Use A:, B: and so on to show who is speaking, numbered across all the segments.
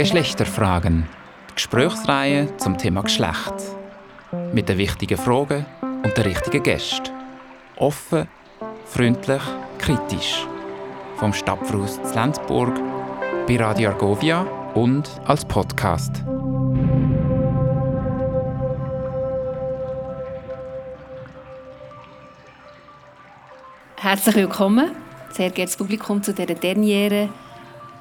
A: Geschlechterfragen. Die Gesprächsreihe zum Thema Geschlecht. Mit den wichtigen Fragen und den richtigen Gästen. Offen, freundlich, kritisch. Vom Stadtfruß zu Lenzburg, bei Radio Argovia und als Podcast.
B: Herzlich willkommen, sehr geehrtes Publikum, zu dieser Derniere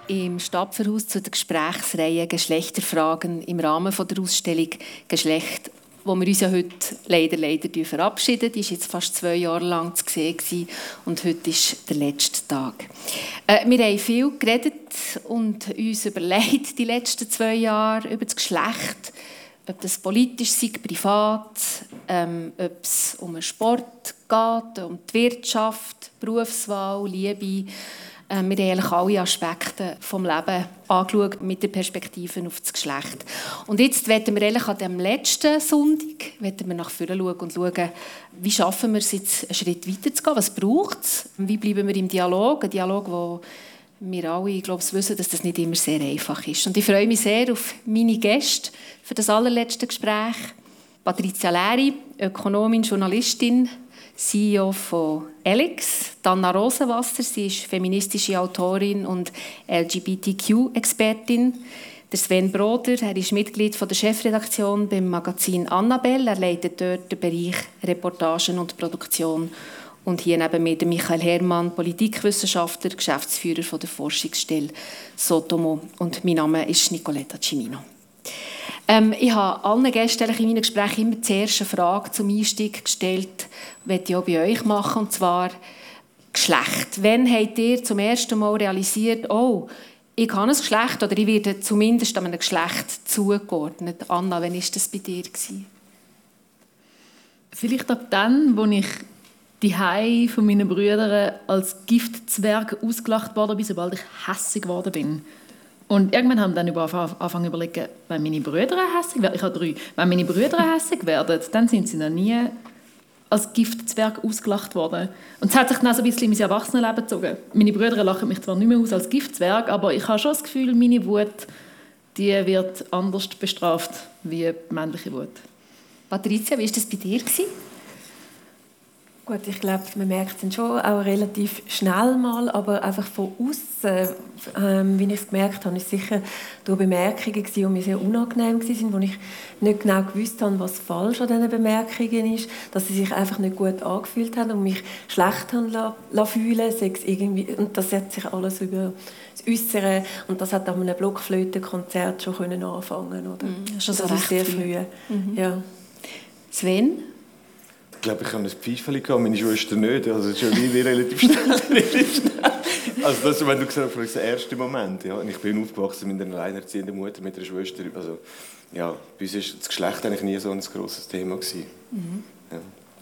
B: im Stadtverhaus zu der Gesprächsreihe Geschlechterfragen im Rahmen der Ausstellung Geschlecht, wo wir uns ja heute leider, leider verabschieden. Die war jetzt fast zwei Jahre lang zu sehen und heute ist der letzte Tag. Äh, wir haben viel geredet und uns überlegt die letzten zwei Jahre über das Geschlecht, ob das politisch sei, privat, ähm, ob es um den Sport geht, um die Wirtschaft, Berufswahl, Liebe, wir haben eigentlich alle Aspekte des Lebens angeschaut mit der Perspektive auf das Geschlecht. Und jetzt werden wir eigentlich an dem letzten Sonntag wir nach vorne schauen und schauen, wie schaffen wir es jetzt, einen Schritt weiter zu gehen, was braucht es, wie bleiben wir im Dialog, ein Dialog, wo wir alle, ich glaube, wissen, dass das nicht immer sehr einfach ist. Und ich freue mich sehr auf meine Gäste für das allerletzte Gespräch. Patricia Leri, Ökonomin, Journalistin, CEO von Alex, Dana Rosenwasser. Sie ist feministische Autorin und LGBTQ-Expertin. Der Sven Broder, er ist Mitglied der Chefredaktion beim Magazin Annabelle. Er leitet dort den Bereich Reportagen und Produktion. Und hier neben mir Michael Herrmann, Politikwissenschaftler, Geschäftsführer der Forschungsstelle Sotomo. Und mein Name ist Nicoletta Cimino. Ähm, ich habe allen Gästen in meinen Gesprächen immer die erste Frage zum Einstieg gestellt, die ich auch bei euch machen, und zwar Geschlecht. Wann habt ihr zum ersten Mal realisiert, oh, ich habe ein Geschlecht oder ich werde zumindest einem Geschlecht zugeordnet? Anna, wann war das bei dir?
C: Vielleicht ab dann, als ich die Hai von meinen Brüdern als Giftzwerg ausgelacht bin, sobald ich hässig geworden bin. Und irgendwann haben wir dann angefangen zu überlegen, wenn meine Brüder hässig werden, ich habe drei, wenn meine Brüder hässig werden, dann sind sie noch nie als Giftzwerg ausgelacht worden. Und es hat sich dann so ein bisschen in mein Erwachsenenleben gezogen. Meine Brüder lachen mich zwar nicht mehr aus als Giftzwerg, aber ich habe schon das Gefühl, meine Wut die wird anders bestraft wie die männliche Wut.
B: Patricia, wie war das bei dir?
D: Gut, ich glaube, man merkt es schon auch relativ schnell mal, aber einfach von außen, ähm, wie ich es gemerkt habe, ist sicher durch Bemerkungen gewesen, die mir sehr unangenehm waren, wo ich nicht genau gewusst habe, was falsch an diesen Bemerkungen ist, dass sie sich einfach nicht gut angefühlt haben und mich schlecht haben la, fühlen irgendwie und das hat sich alles über das Äußere und das hat an einem Blockflötenkonzert schon können anfangen, oder?
B: Mhm, schon so
D: das ist sehr früh.
B: Mhm. Ja. Sven?
E: Ich glaube, ich habe ein Pfeifchen gehabt, meine Schwester nicht. Also schon wie relativ schnell. relativ schnell. Also das, wenn du gesagt hast, der erste Moment. Ja. ich bin aufgewachsen mit einer alleinerziehenden Mutter, mit einer Schwester. Also, ja, bei uns war das Geschlecht eigentlich nie so ein grosses Thema. Mhm.
B: Ja.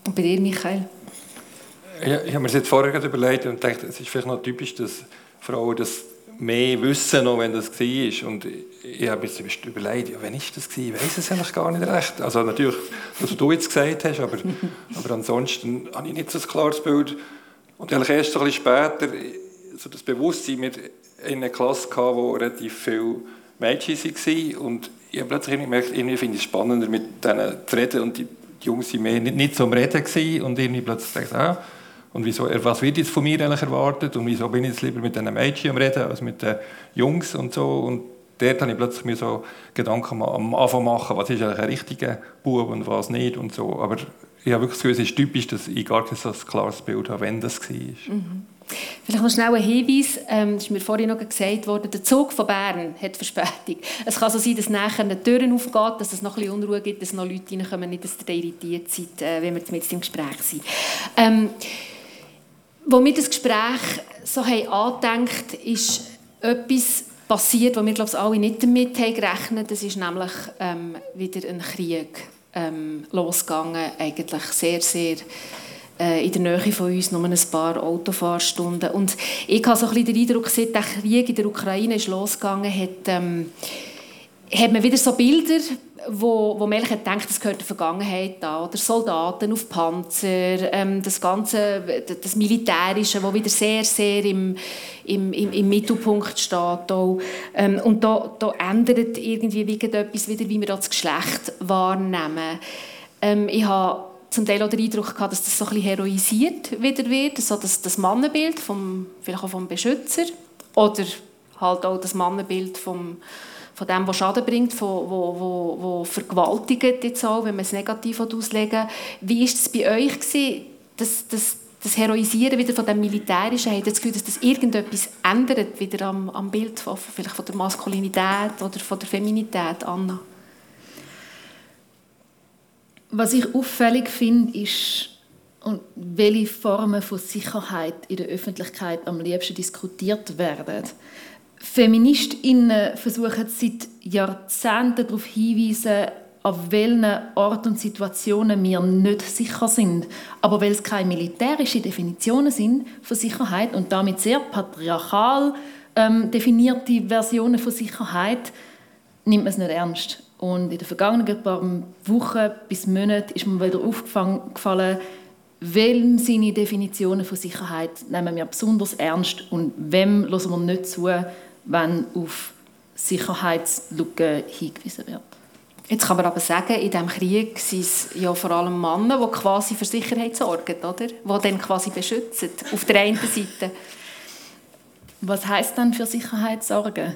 B: Und bei dir, Michael?
F: Ja, ich habe mir das jetzt vorher überlegt und gedacht, es ist vielleicht noch typisch, dass Frauen das mehr wissen, noch, wenn das war. Und ich habe jetzt überlegt, ja, wann ist das gewesen? Ich weiß es eigentlich gar nicht recht. Also natürlich, was du jetzt gesagt hast, aber, aber ansonsten habe ich nicht so ein klares Bild. Und eigentlich erst ein bisschen später so das Bewusstsein, wir in einer Klasse hatten, wo relativ viele Mädchen waren und ich habe plötzlich gemerkt, irgendwie finde ich es spannender, mit denen zu reden und die, die Jungs waren mehr nicht, nicht so am Reden gewesen, und irgendwie plötzlich ich, ah, und wieso, was wird jetzt von mir eigentlich erwartet und wieso bin ich jetzt lieber mit den Mädchen am Reden als mit den Jungs und so. Und dort habe ich plötzlich mir so Gedanken am Anfang machen, was ist eigentlich ein richtiger Bub und was nicht und so. Aber ich habe wirklich das Gefühl, es ist typisch, dass ich gar kein so klares Bild habe, wenn das war. Mhm.
B: Vielleicht noch schnell ein Hinweis, ähm, das ist mir vorhin noch gesagt worden, der Zug von Bern hat Verspätung. Es kann so sein, dass nachher eine Tür aufgeht, dass es noch ein bisschen Unruhe gibt, dass noch Leute reinkommen, nicht, dass ihr irritiert seid, äh, wenn wir jetzt im Gespräch sind. Ähm, wo das Gespräch so haben angedenkt, ist etwas passiert, wo wir glaube ich, alle nicht damit haben gerechnet. Das ist nämlich ähm, wieder ein Krieg ähm, losgegangen, eigentlich sehr, sehr äh, in der Nähe von uns, nur ein paar Autofahrstunden. Und ich habe so ein bisschen den Eindruck, seit der Krieg in der Ukraine ist losgegangen, hat, ähm, hat man wieder so Bilder wo, wo man denkt, das gehört der Vergangenheit an. Oder Soldaten auf Panzer, ähm, das ganze, das Militärische, wo wieder sehr, sehr im, im, im, im Mittelpunkt steht. Ähm, und da, da ändert irgendwie etwas wieder, wie wir das Geschlecht wahrnehmen. Ähm, ich habe zum Teil auch den Eindruck gehabt, dass das so ein heroisiert wieder wird, so das, das Mannenbild vom, vielleicht auch vom Beschützer oder halt auch das Mannenbild vom von dem, was Schaden bringt, von, wo, wo, wo vergewaltigt jetzt auch, wenn man es negativ auslegen Wie war es bei euch, gewesen, das, das, das Heroisieren wieder von dem Militärischen? Habt ihr das Gefühl, dass das irgendetwas ändert, wieder am, am Bild von, vielleicht von der Maskulinität oder von der Feminität, Anna?
C: Was ich auffällig finde, ist, und welche Formen von Sicherheit in der Öffentlichkeit am liebsten diskutiert werden. Feministinnen versuchen seit Jahrzehnten darauf hinweisen, an welchen Orten und Situationen wir nicht sicher sind. Aber weil es keine militärischen Definitionen sind von Sicherheit und damit sehr patriarchal ähm, definierte Versionen von Sicherheit, nimmt man es nicht ernst. Und in den vergangenen paar Wochen bis Monaten ist mir wieder aufgefallen, welche seine Definitionen von Sicherheit nehmen wir besonders ernst und wem hören wir nicht zu, wenn auf Sicherheitslücken hingewiesen wird.
B: Jetzt kann man aber sagen, in diesem Krieg sind es ja vor allem Männer, die quasi für Sicherheit sorgen, oder? Die dann quasi beschützen, auf der einen Seite.
C: Was heißt dann für Sicherheit sorgen?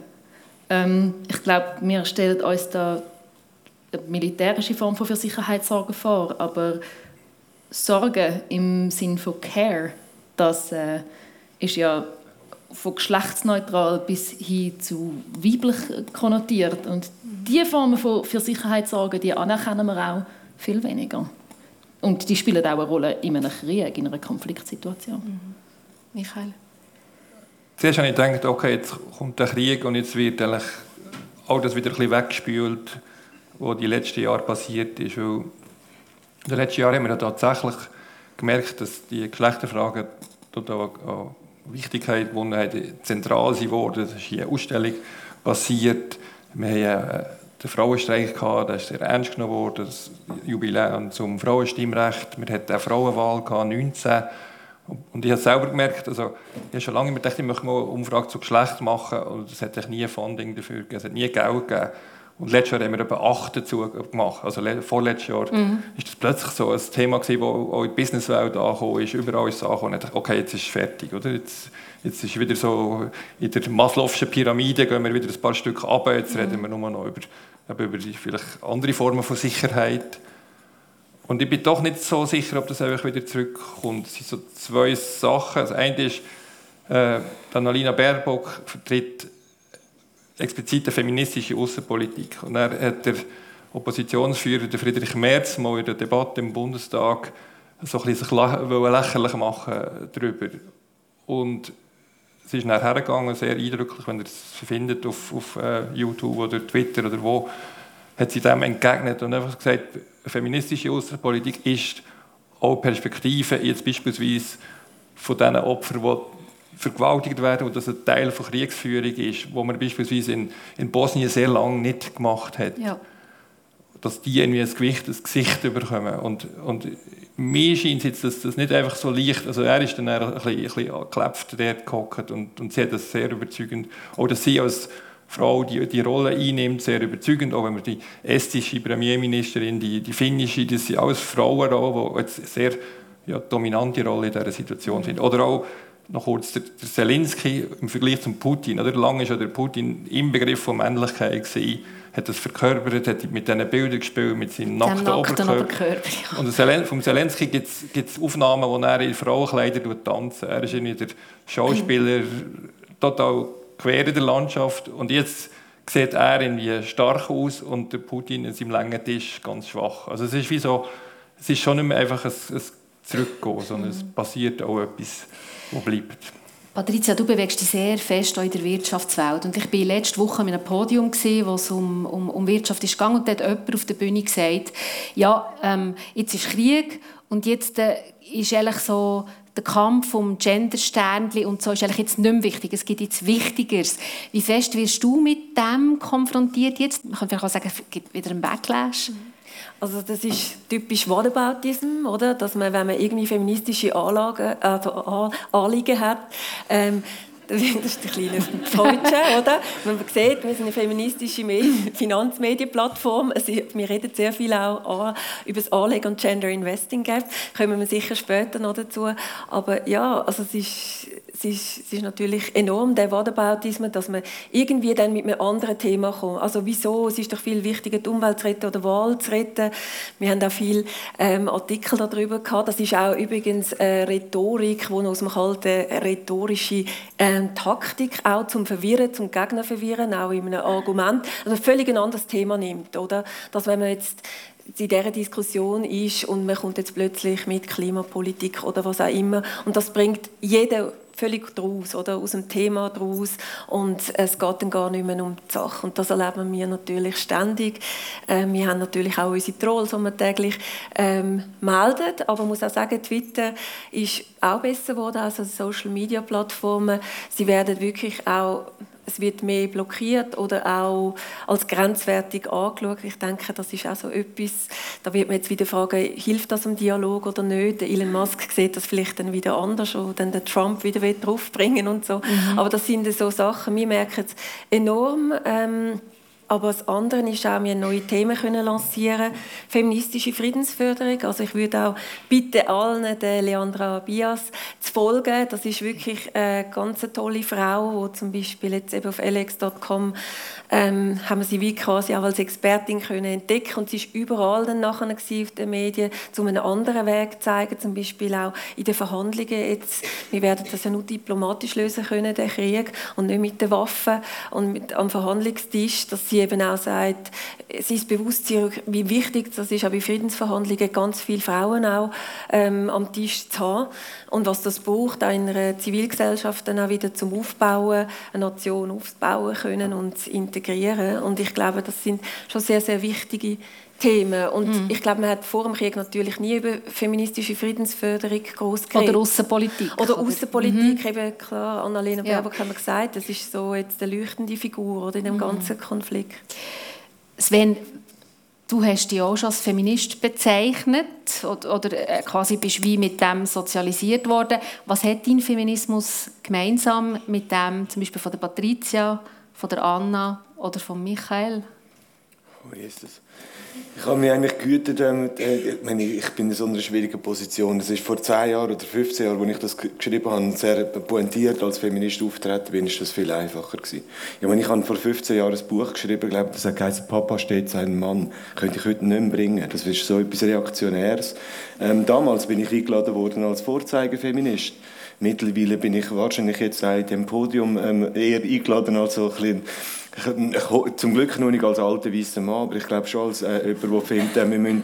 C: Ähm, ich glaube, wir stellen uns da eine militärische Form von für Sicherheit sorgen vor, aber Sorge im Sinn von Care, das äh, ist ja von geschlechtsneutral bis hin zu weiblich konnotiert. Und diese Formen von für Sicherheit sorgen, die anerkennen wir auch viel weniger. Und die spielen auch eine Rolle in einem Krieg, in einer Konfliktsituation. Mhm.
B: Michael?
F: Zuerst habe ich gedacht, okay, jetzt kommt der Krieg und jetzt wird eigentlich all das wieder ein bisschen weggespült, was die letzten Jahre passiert ist. Weil in den letzten Jahren haben wir tatsächlich gemerkt, dass die Geschlechterfragen total Wichtigkeit gewonnen zentral geworden. Es ist hier eine Ausstellung passiert. Wir haben äh, den Frauenstreik gehabt, der ist sehr ernst genommen worden, das Jubiläum zum Frauenstimmrecht. Wir hatten eine Frauenwahl gehabt, 19. Und ich habe selber gemerkt, also ich habe schon lange gedacht, ich möchte mal eine Umfrage zu Geschlecht machen und es hat nie Funding dafür gegeben, es hat nie Geld gegeben. Und letztes Jahr haben wir etwa acht dazu gemacht. Also vorletztes Jahr mhm. ist das plötzlich so ein Thema gewesen, das auch in der Businesswelt angekommen ist. Überall ist es angekommen. Und okay, jetzt ist es fertig. Oder? Jetzt, jetzt ist wieder so, in der Maslow'schen Pyramide gehen wir wieder ein paar Stück runter. Jetzt mhm. reden wir nur noch über, über vielleicht andere Formen von Sicherheit. Und ich bin doch nicht so sicher, ob das einfach wieder zurückkommt. Es sind so zwei Sachen. Das eine ist, äh, Annalena Baerbock vertritt explizit feministische Außenpolitik. Und er hat der Oppositionsführer Friedrich Merz mal in der Debatte im Bundestag so ein bisschen lächerlich machen darüber. Und es ist nachher hergegangen, sehr eindrücklich, wenn ihr es findet auf, auf uh, YouTube oder Twitter oder wo, hat sie dem entgegnet und einfach gesagt, feministische Außenpolitik ist auch Perspektive jetzt beispielsweise von diesen Opfern, vergewaltigt werden und das ein Teil von Kriegsführung ist, wo man beispielsweise in, in Bosnien sehr lange nicht gemacht hat. Ja. Dass die irgendwie ein Gewicht, ein Gesicht bekommen. Und, und mir scheint es dass das nicht einfach so leicht, also er ist dann ein bisschen, ein bisschen geklebt dort gehockt und, und sie hat das sehr überzeugend, auch dass sie als Frau die, die Rolle einnimmt, sehr überzeugend, auch wenn man die estische Premierministerin, die, die finnische, das sind alles Frauen, die jetzt sehr ja, dominante Rolle in dieser Situation finden. Oder auch noch kurz der, der Zelensky im Vergleich zum Putin. Oder? Lange war der Putin im Begriff von Männlichkeit. Gewesen, hat das verkörpert, hat mit diesen Bildern gespielt, mit seinem nackten, nackten Oberkörper. Oberkörper ja. Und Zelen vom Zelensky gibt es Aufnahmen, wo er in Frauenkleider tanzt. Er ist irgendwie der Schauspieler, total quer in der Landschaft. Und jetzt sieht er irgendwie stark aus und der Putin in seinem langen Tisch ganz schwach. Also es ist wie so, es ist schon nicht mehr einfach ein, ein Zurückgehen, sondern es passiert auch etwas wo bleibt.
B: Patricia, du bewegst dich sehr fest in der Wirtschaftswelt. Und ich war letzte Woche an einem Podium, wo es um, um, um Wirtschaft ist gegangen und da hat jemand auf der Bühne gesagt, ja, ähm, jetzt ist Krieg und jetzt äh, ist ehrlich so der Kampf um Gendersternchen und so ist eigentlich jetzt nicht mehr wichtig. Es gibt jetzt Wichtigeres. Wie fest wirst du mit dem konfrontiert jetzt? Man kann vielleicht auch sagen, es gibt wieder einen Backlash.
D: Also das ist typisch Whataboutism, oder? Dass man, wenn man irgendwie feministische Anlagen, also Anliegen hat, ähm, das ist der kleine Freudsche, oder? Man sieht, wir sind eine feministische Finanzmedienplattform. Wir reden sehr viel auch über das Anlegen und Gender Investing Gap. Kommen wir sicher später noch dazu. Aber ja, also es ist es ist, es ist natürlich enorm, der Whataboutismus, dass man irgendwie dann mit einem anderen Thema kommt. Also wieso? Es ist doch viel wichtiger, die Umwelt zu retten oder Wald zu retten. Wir haben auch viele ähm, Artikel darüber gehabt. Das ist auch übrigens eine Rhetorik, die aus dem Kalten rhetorische ähm, Taktik auch zum Verwirren, zum Gegner verwirren, auch in einem Argument, also völlig ein anderes Thema nimmt, oder? Dass wenn man jetzt in dieser Diskussion ist und man kommt jetzt plötzlich mit Klimapolitik oder was auch immer und das bringt jeder völlig draus, oder aus dem Thema draus und es geht dann gar nicht mehr um die Sache und das erleben wir natürlich ständig. Ähm, wir haben natürlich auch unsere Trolls, die wir täglich ähm, melden, aber man muss auch sagen, Twitter ist auch besser geworden als Social Media Plattformen. Sie werden wirklich auch es wird mehr blockiert oder auch als grenzwertig angeschaut. Ich denke, das ist auch so etwas, da wird man jetzt wieder fragen, hilft das im Dialog oder nicht? Der Elon Musk sieht das vielleicht dann wieder anders oder dann der Trump wieder draufbringen und so. Mhm. Aber das sind so Sachen, wir merken es enorm, ähm, aber das andere ist auch, wir neue Themen können lancieren Feministische Friedensförderung. Also ich würde auch bitten allen, der Leandra Bias zu folgen. Das ist wirklich eine ganz tolle Frau, die zum Beispiel jetzt eben auf alex.com ähm, haben wir sie wie quasi auch als Expertin können entdecken und sie ist überall dann nachher auf den Medien, um einen anderen Weg zu zeigen, zum Beispiel auch in den Verhandlungen jetzt. Wir werden das ja nur diplomatisch lösen können, den Krieg, und nicht mit den Waffen und mit, am Verhandlungstisch, dass sie eben auch sagt, sie ist bewusst, wie wichtig das ist, auch bei Friedensverhandlungen ganz viele Frauen auch ähm, am Tisch zu haben und was das braucht, einer Zivilgesellschaft dann auch wieder zum Aufbauen, eine Nation aufbauen können und integrieren. Und ich glaube, das sind schon sehr, sehr wichtige Themen. Und mhm. ich glaube, man hat vor dem Krieg natürlich nie über feministische Friedensförderung groß
B: geredet. Oder Außenpolitik.
D: Oder Außenpolitik, mhm. eben klar, Annalena ja. Baerbock haben wir gesagt, das ist so jetzt eine leuchtende Figur oder in dem mhm. ganzen Konflikt.
B: Sven, Du hast dich auch schon als Feminist bezeichnet oder, oder äh, quasi bist wie mit dem sozialisiert worden. Was hat dein Feminismus gemeinsam mit dem zum Beispiel von der Patricia, von der Anna oder von Michael?
E: Oh Jesus. Ich habe mich eigentlich gehütet, ähm, äh, ich, meine, ich bin in so einer schwierigen Position. Es ist vor 10 Jahren oder 15 Jahren, als ich das geschrieben habe, sehr pointiert als Feminist auftreten bin, ist das viel einfacher gewesen. Ich meine, ich habe vor 15 Jahren ein Buch geschrieben, glaube das heißt Papa steht sein Mann. Könnte ich heute nicht mehr bringen. Das ist so etwas Reaktionäres. Ähm, damals bin ich eingeladen worden als Vorzeigefeminist. Mittlerweile bin ich wahrscheinlich jetzt seit dem Podium ähm, eher eingeladen als so ein bisschen zum Glück noch nicht als alter weißer Mann, aber ich glaube schon als äh, jemand, der findet, äh, wir müssen,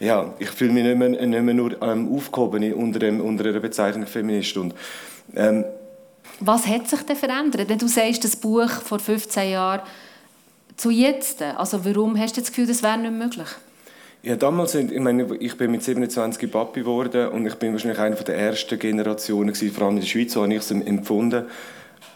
E: ja, ich fühle mich nicht mehr, nicht mehr nur ähm, aufgehoben unter, dem, unter einer Bezeichnung Feminist. Und, ähm,
B: Was hat sich denn verändert? Wenn du sagst, das Buch vor 15 Jahren zu jetzt, also warum hast du das Gefühl, das wäre nicht möglich?
E: Ja, damals ich meine, ich bin mit 27 Papi geworden und ich bin wahrscheinlich einer der ersten Generationen gewesen, vor allem in der Schweiz, so habe ich es empfunden,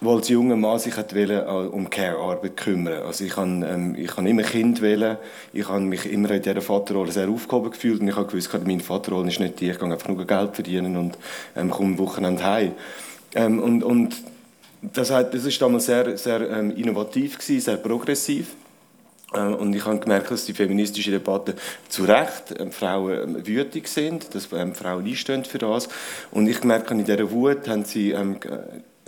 E: wo als junger Mann sich wollte, äh, um Care-Arbeit kümmern. Also ich habe, ähm, ich habe immer Kind wählen. Ich habe mich immer in dieser Vaterrolle sehr aufgehoben gefühlt und ich habe gewusst, meine Vaterrolle ist nicht die, ich gehe einfach nur Geld verdienen und ähm, komme am Wochenende heim. Ähm, und, und das, hat, das ist damals sehr, sehr ähm, innovativ gewesen, sehr progressiv. Ähm, und ich habe gemerkt, dass die feministische Debatte zu Recht ähm, Frauen ähm, wütig sind, dass Frauen einstehen für das. Und ich merke, in dieser Wut haben sie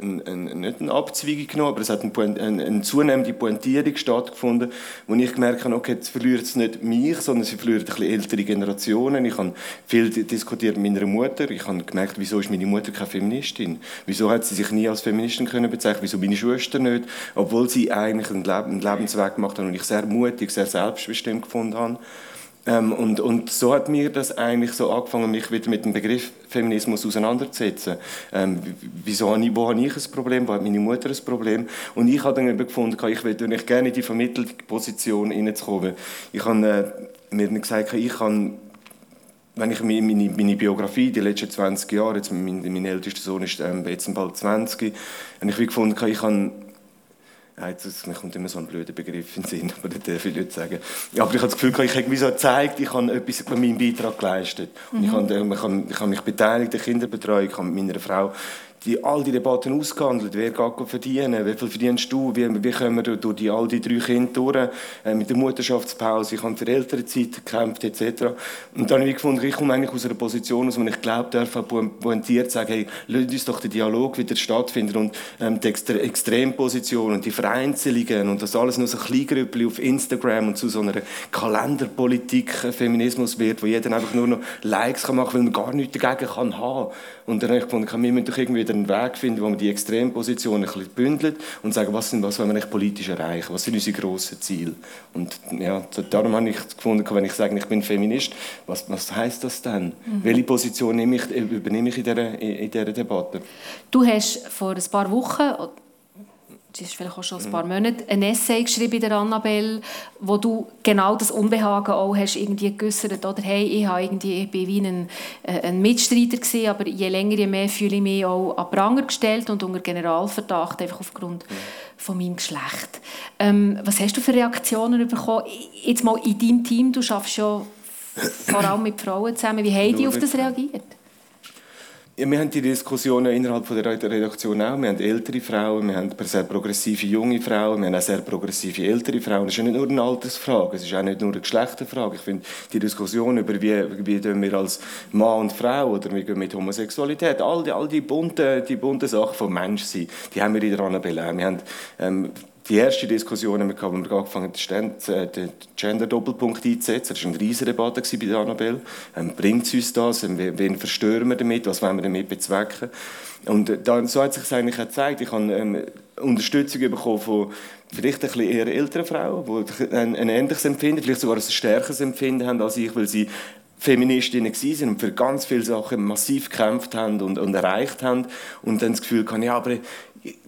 E: ein, ein, nicht eine Abzweigung genommen, aber es hat eine, eine, eine zunehmende Pointierung stattgefunden, wo ich gemerkt habe, okay, jetzt verliert es nicht mich, sondern sie verliert ein bisschen ältere Generationen. Ich habe viel diskutiert mit meiner Mutter. Ich habe gemerkt, wieso ist meine Mutter keine Feministin? Wieso hat sie sich nie als Feministin können bezeichnen? Wieso meine Schwester nicht? Obwohl sie eigentlich einen, Leb einen Lebensweg gemacht hat und ich sehr mutig, sehr selbstbestimmt gefunden habe. Ähm, und, und so hat mir das eigentlich so angefangen, mich wieder mit dem Begriff Feminismus auseinanderzusetzen. Ähm, wieso habe ich, wo habe ich ein Problem, wo hat meine Mutter ein Problem? Und ich habe dann eben gefunden, ich will nicht gerne in die vermittelte Position hineinzukommen. Ich habe äh, mir gesagt, ich kann wenn ich meine, meine, Biografie, die letzten 20 Jahre, jetzt mein, mein ältester Sohn ist ähm, jetzt bald 20, habe ich gefunden, ich kann Jetzt, mir kommt immer so ein blöder Begriff in den Sinn, aber das darf ich nicht sagen. Aber ich habe das Gefühl, ich habe so gezeigt, ich habe etwas bei meinem Beitrag geleistet. Und ich, habe, ich, habe, ich habe mich beteiligt, der Kinderbetreuung, ich habe mit meiner Frau die, all die Debatten ausgehandelt. Wer geht verdienen? Wie viel verdienst du? Wie, wie kommen wir durch die, all die drei Kinder durch? Äh, mit der Mutterschaftspause. Ich habe für Elternzeit gekämpft, etc. Und dann habe ich gefunden, ich komme eigentlich aus einer Position, aus der ich glaube, darf pointiert sagen, hey, lasst uns doch den Dialog wieder stattfinden und ähm, die Extre Extremposition und die Vereinzelungen und das alles nur so ein Kleingrüppchen auf Instagram und zu so einer Kalenderpolitik äh, Feminismus wird, wo jeder einfach nur noch Likes kann machen kann, weil man gar nichts dagegen kann haben. Und dann habe ich gefunden, wir müssen doch irgendwie wieder einen Weg finden, wo wir die Extrempositionen ein bisschen bündelt und sagen, was, sind, was wollen wir eigentlich politisch erreichen, was sind unsere grossen Ziele. Und ja, darum habe ich gefunden, wenn ich sage, ich bin Feminist, was, was heißt das denn? Mhm. Welche Position nehme ich, übernehme ich in dieser, in dieser Debatte?
B: Du hast vor ein paar Wochen das ist vielleicht auch schon ein paar Monate, ein Essay geschrieben in der Annabelle, wo du genau das Unbehagen auch hast irgendwie geäussert, oder hey, ich, habe irgendwie, ich bin wie ein, äh, ein Mitstreiter gewesen, aber je länger, je mehr fühle ich mich auch an Pranger gestellt und unter Generalverdacht, einfach aufgrund mhm. von meinem Geschlecht. Ähm, was hast du für Reaktionen bekommen? Jetzt mal in deinem Team, du arbeitest ja vor allem mit Frauen zusammen, wie haben die auf das reagiert?
E: Ja, wir haben die Diskussionen innerhalb der Redaktion auch. Wir haben ältere Frauen, wir haben sehr progressive junge Frauen, wir haben auch sehr progressive ältere Frauen. Es ist ja nicht nur eine Altersfrage, es ist auch nicht nur eine Geschlechterfrage. Ich finde, die Diskussion über wie, wie wir als Mann und Frau oder wie gehen mit Homosexualität, all die, all die bunten die bunte Sachen vom Menschsein, die haben wir in der Annabelle Wir haben ähm, die erste Diskussion, haben wir angefangen äh, den Gender-Doppelpunkt einzusetzen. Das war eine riesige Debatte bei Annabelle. Ähm, bringt es uns das? Ähm, wen verstören wir damit? Was wollen wir damit bezwecken? Und äh, da, so hat sich es eigentlich gezeigt. Ich habe ähm, Unterstützung bekommen von vielleicht ein bisschen eher älteren Frauen, die ein, ein ähnliches Empfinden, vielleicht sogar ein stärkeres Empfinden haben als ich, weil sie Feministinnen waren und für ganz viele Sachen massiv gekämpft haben und, und erreicht haben und dann das Gefühl hatten, ja, aber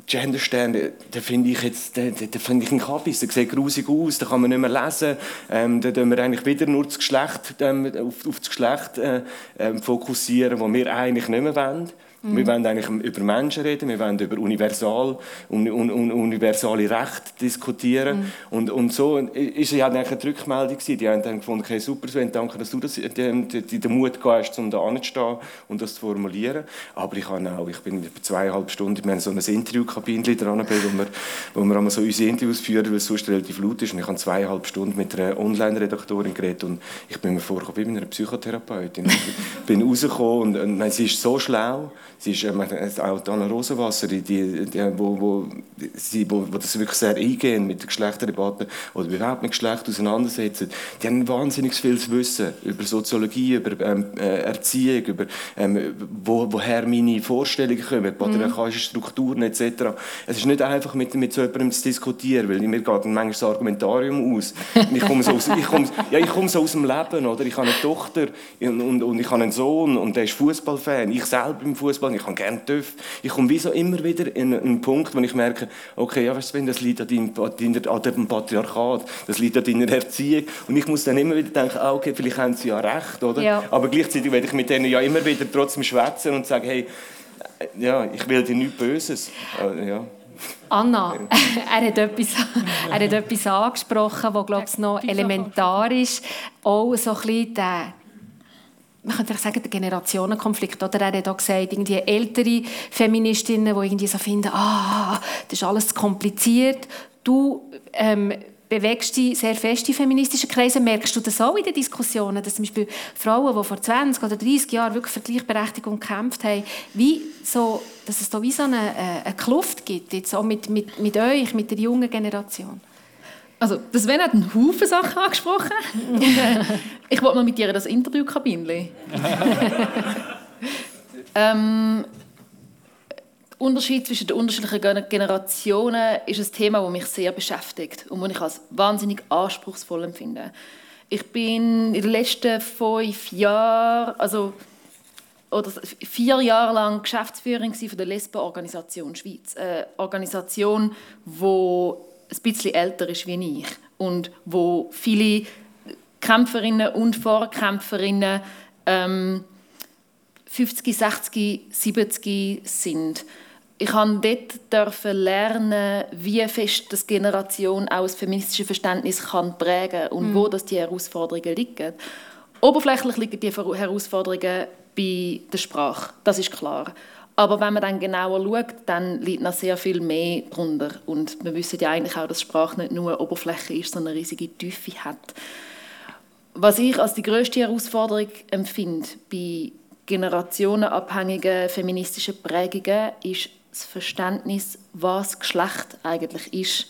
E: Genderstern, den finde ich jetzt, den, den finde ich ein Kabis, der sieht grusig aus, den kann man nicht mehr lesen, ähm, da tun wir eigentlich wieder nur das Geschlecht, ähm, auf, auf, das Geschlecht äh, äh, fokussieren, das wir eigentlich nicht mehr wollen. Mhm. Wir wollen eigentlich über Menschen reden, wir wollen über Universal, un, un, un, universale Rechte diskutieren. Mhm. Und, und so ist ja eigentlich eine Rückmeldung gewesen. Die haben dann gefunden, okay, super Sven, danke, dass du das, den, den, Mut hast, um da anzustehen und das zu formulieren. Aber ich habe auch, ich bin über zweieinhalb Stunden, wir haben so ein Interviewkabinchen dran, wo wir, wo wir so unsere Interviews führen, weil es sonst relativ laut ist. Und ich habe zweieinhalb Stunden mit einer Online-Redaktorin geredet und ich bin mir vorgekommen wie mit einer Psychotherapeutin. ich bin rausgekommen und, und nein, sie ist so schlau, Sie ist ähm, auch Dana Rosenwasser, die, die, die, wo, wo, sie, wo, wo das wirklich sehr eingehen mit der Geschlechterdebatte oder überhaupt mit Geschlecht auseinandersetzen. Die haben wahnsinnig viel zu wissen über Soziologie, über ähm, äh, Erziehung, über ähm, wo, woher meine Vorstellungen kommen, patriarchalische Strukturen etc. Es ist nicht einfach mit, mit so jemandem zu diskutieren, weil mir geht manchmal das Argumentarium aus. Ich komme so aus, ich komme, ja, ich komme so aus dem Leben, oder? Ich habe eine Tochter und, und, und ich habe einen Sohn und der ist Fußballfan. Ich selber bin Fußball und ich habe gerne TÜV. Ich komme wie so immer wieder in einen Punkt, wo ich merke, okay, ja, weißt du, das liegt an, deinem, an dem Patriarchat, das liegt an deiner Erziehung. Und ich muss dann immer wieder denken, ah, okay, vielleicht haben sie ja recht, oder? Ja. Aber gleichzeitig werde ich mit denen ja immer wieder trotzdem schwätzen und sagen, hey, ja, ich will dir nichts Böses. Äh, ja.
B: Anna, er hat etwas, er hat etwas angesprochen, was glaube ich noch elementar ist. Auch so ein bisschen der man könnte sagen, der Generationenkonflikt. Oder er hat auch gesagt, irgendwie ältere Feministinnen, die irgendwie so finden, ah, das ist alles zu kompliziert. Du ähm, bewegst dich sehr fest in feministischen Kreisen. Merkst du das auch in den Diskussionen, dass zum Beispiel Frauen, die vor 20 oder 30 Jahren wirklich für Gleichberechtigung gekämpft haben, wie so, dass es da wie so eine, äh, eine Kluft gibt, jetzt auch mit, mit, mit euch, mit der jungen Generation?
C: Also, das Sven hat einen Haufen Sachen angesprochen. ich wollte mal mit dir das Interviewkabinchen. ähm, der Unterschied zwischen den unterschiedlichen Generationen ist ein Thema, das mich sehr beschäftigt und das ich als wahnsinnig anspruchsvoll empfinde. Ich bin in den letzten fünf Jahren, also oder vier Jahre lang Geschäftsführerin von der Lesbenorganisation Schweiz, eine Organisation, die ein bisschen älter ist wie ich und wo viele Kämpferinnen und Vorkämpferinnen ähm, 50, 60, 70 sind. Ich durfte dort lernen, wie fest das Generation auch das feministische Verständnis kann prägen und mhm. wo das die Herausforderungen liegen. Oberflächlich liegen die Herausforderungen bei der Sprache, das ist klar. Aber wenn man dann genauer schaut, dann liegt noch sehr viel mehr drunter. Und wir wissen ja eigentlich auch, dass Sprache nicht nur eine Oberfläche ist, sondern eine riesige Tiefe hat. Was ich als die größte Herausforderung empfinde bei generationenabhängigen feministischen Prägungen, ist das Verständnis, was Geschlecht eigentlich ist.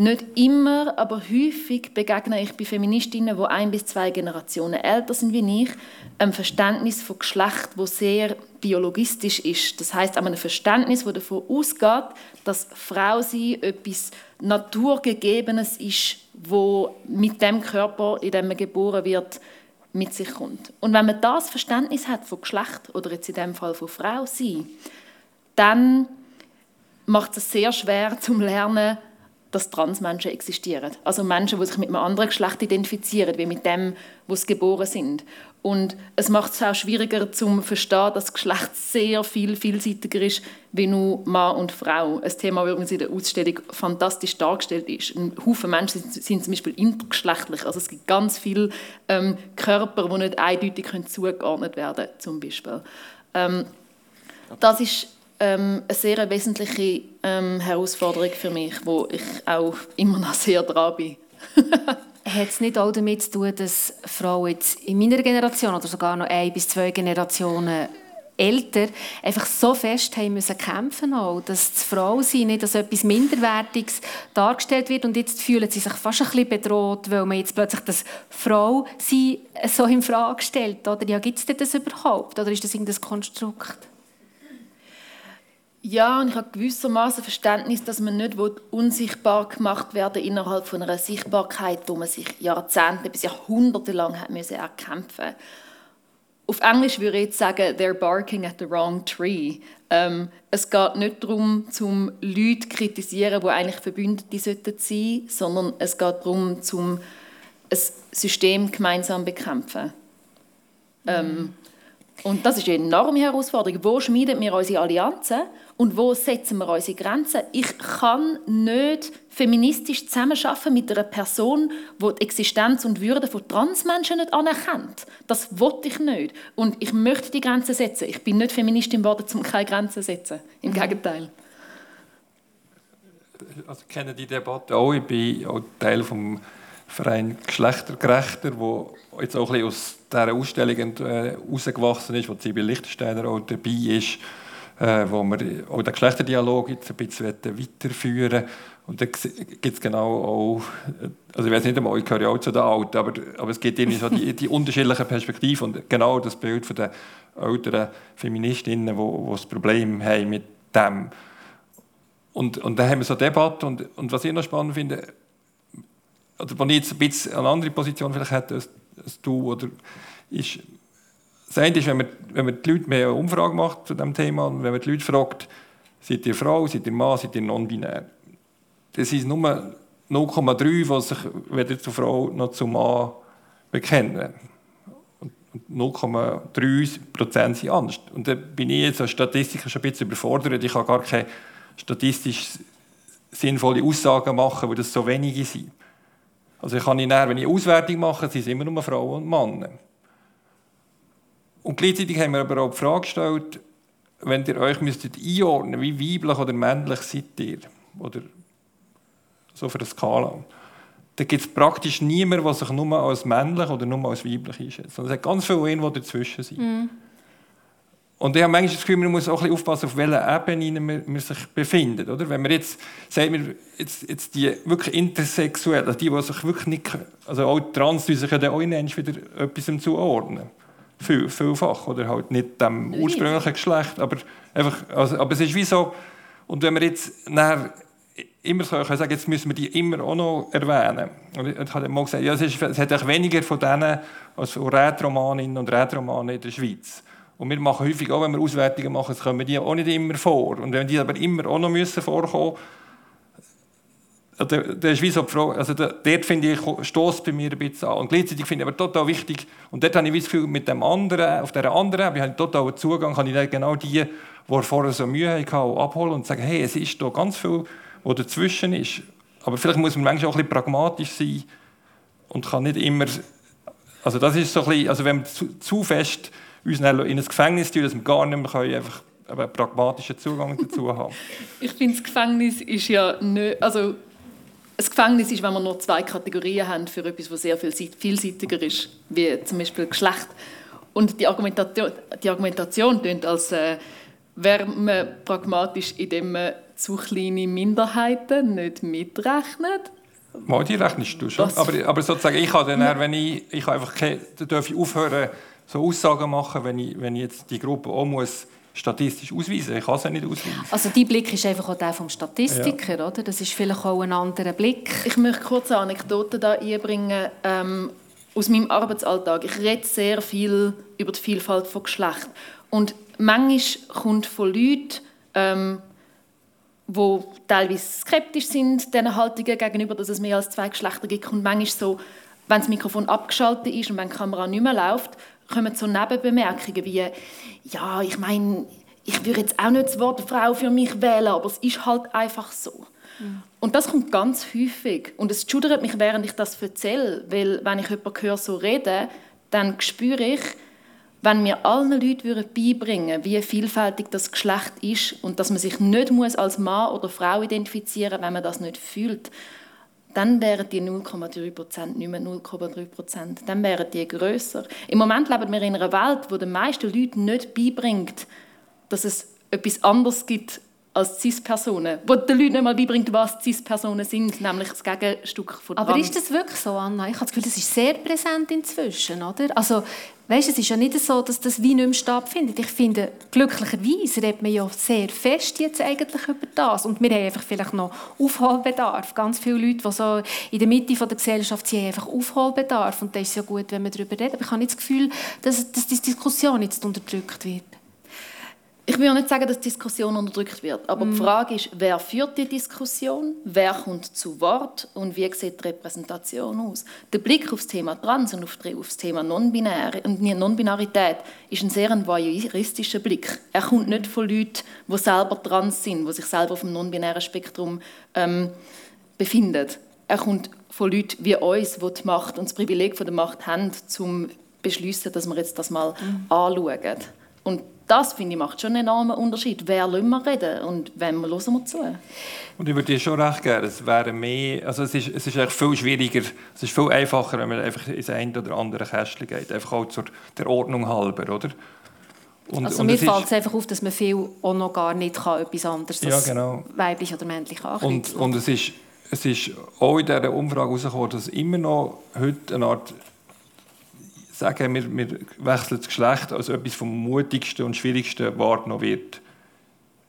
C: Nicht immer, aber häufig begegne ich bei Feministinnen, die ein bis zwei Generationen älter sind wie ich, ein Verständnis von Geschlecht, wo sehr biologistisch ist. Das heißt, ein Verständnis, das davon ausgeht, dass Frau sie etwas Naturgegebenes ist, wo mit dem Körper, in dem man geboren wird, mit sich kommt. Und wenn man das Verständnis hat von Geschlecht oder jetzt in dem Fall von Frau sein, dann macht es sehr schwer zum Lernen, dass Transmenschen existieren. Also Menschen, die sich mit einem anderen Geschlecht identifizieren, wie mit dem, wo sie geboren sind. Und es macht es auch schwieriger zu verstehen, dass Geschlecht sehr viel vielseitiger ist, wie nur Mann und Frau. Ein Thema, das übrigens in der Ausstellung fantastisch dargestellt ist. Ein Haufen Menschen sind, sind zum Beispiel intergeschlechtlich. Also es gibt ganz viele ähm, Körper, die nicht eindeutig zugeordnet werden können, zum Beispiel. Ähm, das ist ähm, eine sehr wesentliche ähm, Herausforderung für mich, wo ich auch immer noch sehr dran bin.
B: Hat es nicht auch damit zu tun, dass Frauen jetzt in meiner Generation oder sogar noch ein bis zwei Generationen älter einfach so fest haben müssen kämpfen auch, dass das Frau sein nicht als etwas Minderwertiges dargestellt wird und jetzt fühlen sie sich fast ein bisschen bedroht, weil man jetzt plötzlich das Frau sie so in Frage stellt. Oder ja, gibt es das überhaupt? Oder ist das irgendein Konstrukt?
C: Ja, und ich habe gewissermaßen Verständnis, dass man nicht unsichtbar gemacht werden innerhalb von einer Sichtbarkeit, wo man sich Jahrzehnte bis Jahrhunderte lang hat müssen erkämpfen. Auf Englisch würde ich jetzt sagen, they're barking at the wrong tree. Ähm, es geht nicht darum, zum Leute zu kritisieren, die eigentlich Verbündete sein sollten, sondern es geht darum, zum ein System gemeinsam bekämpfen. Ähm, und das ist eine enorme Herausforderung. Wo schmieden wir unsere Allianzen und wo setzen wir unsere Grenzen? Ich kann nicht feministisch zusammenarbeiten mit einer Person, die die Existenz und Würde von Transmenschen nicht anerkennt. Das wollte ich nicht. Und ich möchte die Grenzen setzen. Ich bin nicht Feministin geworden, um keine Grenzen zu setzen. Im Gegenteil.
F: Also, ich kenne die Debatte auch. Ich bin auch Teil des Verein Geschlechtergerechter, wo jetzt auch ein aus dieser Ausstellung äh, herausgewachsen ist, wo Sibyl Lichtensteiner auch dabei ist, äh, wo wir auch den Geschlechterdialog jetzt ein bisschen weiterführen und da gibt es genau auch, also ich weiß nicht einmal, ich gehöre auch zu den Alten, aber, aber es gibt irgendwie so die, die unterschiedlichen Perspektiven und genau das Bild von den älteren Feministinnen, wo, wo das Problem haben mit dem. Und, und da haben wir so eine Debatte und, und was ich noch spannend finde, oder wenn ich jetzt ein bisschen eine andere Position vielleicht hätte als, als du, oder ist, das eine ist, wenn man, wenn man die Leute mehr eine Umfrage macht zu diesem Thema und wenn man die Leute fragt, seid ihr Frau, seid ihr Mann, seid ihr non-binär, das sind nur 0,3, die sich weder zur Frau noch zum Mann bekennen. Und 0,3 Prozent sind anders. Und da bin ich jetzt als Statistiker schon ein bisschen überfordert. Ich kann gar keine statistisch sinnvolle Aussagen machen, weil das so wenige sind. Also ich kann nicht wenn ich Auswertung mache, sind es immer nur Frauen und Männer. Und gleichzeitig haben wir aber auch die Frage gestellt, wenn ihr euch müsstet einordnen wie weiblich oder männlich seid ihr, oder so für eine Skala, dann gibt es praktisch niemanden, der sich nur als männlich oder nur als weiblich einschätzt. es hat ganz viele, die dazwischen sind. Mm. Und ich habe manchmal das Gefühl, man muss auch ein bisschen aufpassen, auf welcher Ebene man, man sich befindet. Oder? Wenn man jetzt, sagen wir, jetzt, jetzt die wirklich intersexuell, also die, die sich wirklich nicht, also auch trans, die sich ja dann auch wieder etwas zuordnen. Viel, vielfach. Oder halt nicht dem ursprünglichen Geschlecht, aber einfach, also, aber es ist wie so, und wenn wir jetzt nachher immer so können sagen, jetzt müssen wir die immer auch noch erwähnen. Und ich habe mal gesagt, ja, es, ist, es hat weniger von denen als von Rätromaninnen und Rätromanen in der Schweiz. Und wir machen häufig auch, wenn wir Auswertungen machen, kommen die auch nicht immer vor. Und wenn die aber immer auch noch müssen vorkommen der, der ist wie so die also der, dort finde ich, stößt bei mir ein bisschen an. Und gleichzeitig finde ich aber total wichtig, und dort habe ich das Gefühl, mit dem anderen, auf dieser anderen, ich habe total Zugang, kann ich genau die, die vorher so Mühe hatten, abholen und sagen, hey, es ist da ganz viel, was dazwischen ist. Aber vielleicht muss man manchmal auch ein bisschen pragmatisch sein und kann nicht immer, also das ist so ein bisschen, also wenn wir zu, zu fest uns in ein Gefängnis tun, dass wir gar nicht mehr können, einfach einen pragmatischen Zugang dazu haben.
C: ich finde, das Gefängnis ist ja nicht, also ein Gefängnis ist, wenn wir nur zwei Kategorien haben für etwas, das sehr viel vielseitiger ist, wie zum Beispiel Geschlecht. Und die Argumentation, die Argumentation klingt, als äh, wäre man pragmatisch, indem man zu kleine Minderheiten nicht mitrechnet.
F: Mal, die rechnest du schon. Aber, aber sozusagen, ich habe dann, wenn ich, ich habe einfach keine, darf ich aufhören, so Aussagen machen, wenn ich, wenn ich jetzt die Gruppe auch muss statistisch ausweisen. Ich kann es ja nicht ausweisen.
B: Also dein Blick ist einfach auch der vom Statistiker, ja. oder? Das ist vielleicht auch ein anderer Blick.
C: Ich möchte kurz eine Anekdote da einbringen ähm, aus meinem Arbeitsalltag. Ich rede sehr viel über die Vielfalt von Geschlecht und manchmal kommt von Leuten, ähm, die teilweise skeptisch sind diesen Haltungen gegenüber, dass es mehr als zwei Geschlechter gibt und manchmal so, wenn das Mikrofon abgeschaltet ist und wenn die Kamera nicht mehr läuft, kommen so Nebenbemerkungen wie, ja, ich meine, ich würde jetzt auch nicht das Wort Frau für mich wählen, aber es ist halt einfach so. Mhm. Und das kommt ganz häufig. Und es schudert mich, während ich das erzähle, weil wenn ich jemanden höre, so reden, dann spüre ich, wenn wir allen Leuten beibringen würden, wie vielfältig das Geschlecht ist und dass man sich nicht muss als Mann oder Frau identifizieren muss, wenn man das nicht fühlt, dann wären die 0,3 Prozent nicht mehr 0,3 Prozent. Dann wären die grösser. Im Moment leben wir in einer Welt, wo den meisten Leuten nicht beibringt, dass es etwas anderes gibt als CIS-Personen, wo den Leuten nicht mal beibringt, was CIS-Personen sind, nämlich das Gegenstück von
B: Trans. Aber ist das wirklich so, Anna? Ich habe das Gefühl, das ist sehr präsent inzwischen, oder? Also, weißt, es ist ja nicht so, dass das wie nicht mehr stattfindet. Ich finde, glücklicherweise redet man ja sehr fest jetzt eigentlich über das. Und wir haben einfach vielleicht noch Aufholbedarf. Ganz viele Leute, die so in der Mitte der Gesellschaft sind, haben einfach Aufholbedarf. Und das ist ja gut, wenn wir darüber reden. Aber ich habe nicht das Gefühl, dass, dass die Diskussion jetzt unterdrückt wird.
C: Ich will nicht sagen, dass die Diskussion unterdrückt wird, aber mm. die Frage ist, wer führt die Diskussion, wer kommt zu Wort und wie sieht die Repräsentation aus? Der Blick auf das Thema Trans und auf das Thema Non-Binarität ist ein sehr voyeuristischer Blick. Er kommt nicht von Leuten, die selber trans sind, die sich selber auf dem non-binären Spektrum ähm, befinden. Er kommt von Leuten wie uns, die die Macht und das Privileg von der Macht haben, zum beschließen, dass wir jetzt das mal mm. anschauen. Und das finde ich macht schon einen enormen Unterschied. Wer lassen wir reden und wem hören wir zu?
F: Und ich würde dir schon recht geben, es wäre mehr, also es ist, es ist viel schwieriger, es ist viel einfacher, wenn man einfach ins eine oder andere Kästchen geht, einfach auch zur der Ordnung halber, oder?
B: Und, also und mir fällt es einfach auf, dass man viel auch noch gar nicht kann, etwas anderes
F: ja, genau.
B: weiblich oder männlich
F: anknüpfen und, und es ist es ist auch in dieser Umfrage herausgekommen, dass immer noch heute eine Art sagen, wir, wir wechseln das Geschlecht als etwas vom mutigsten und schwierigsten wahrgenommen wird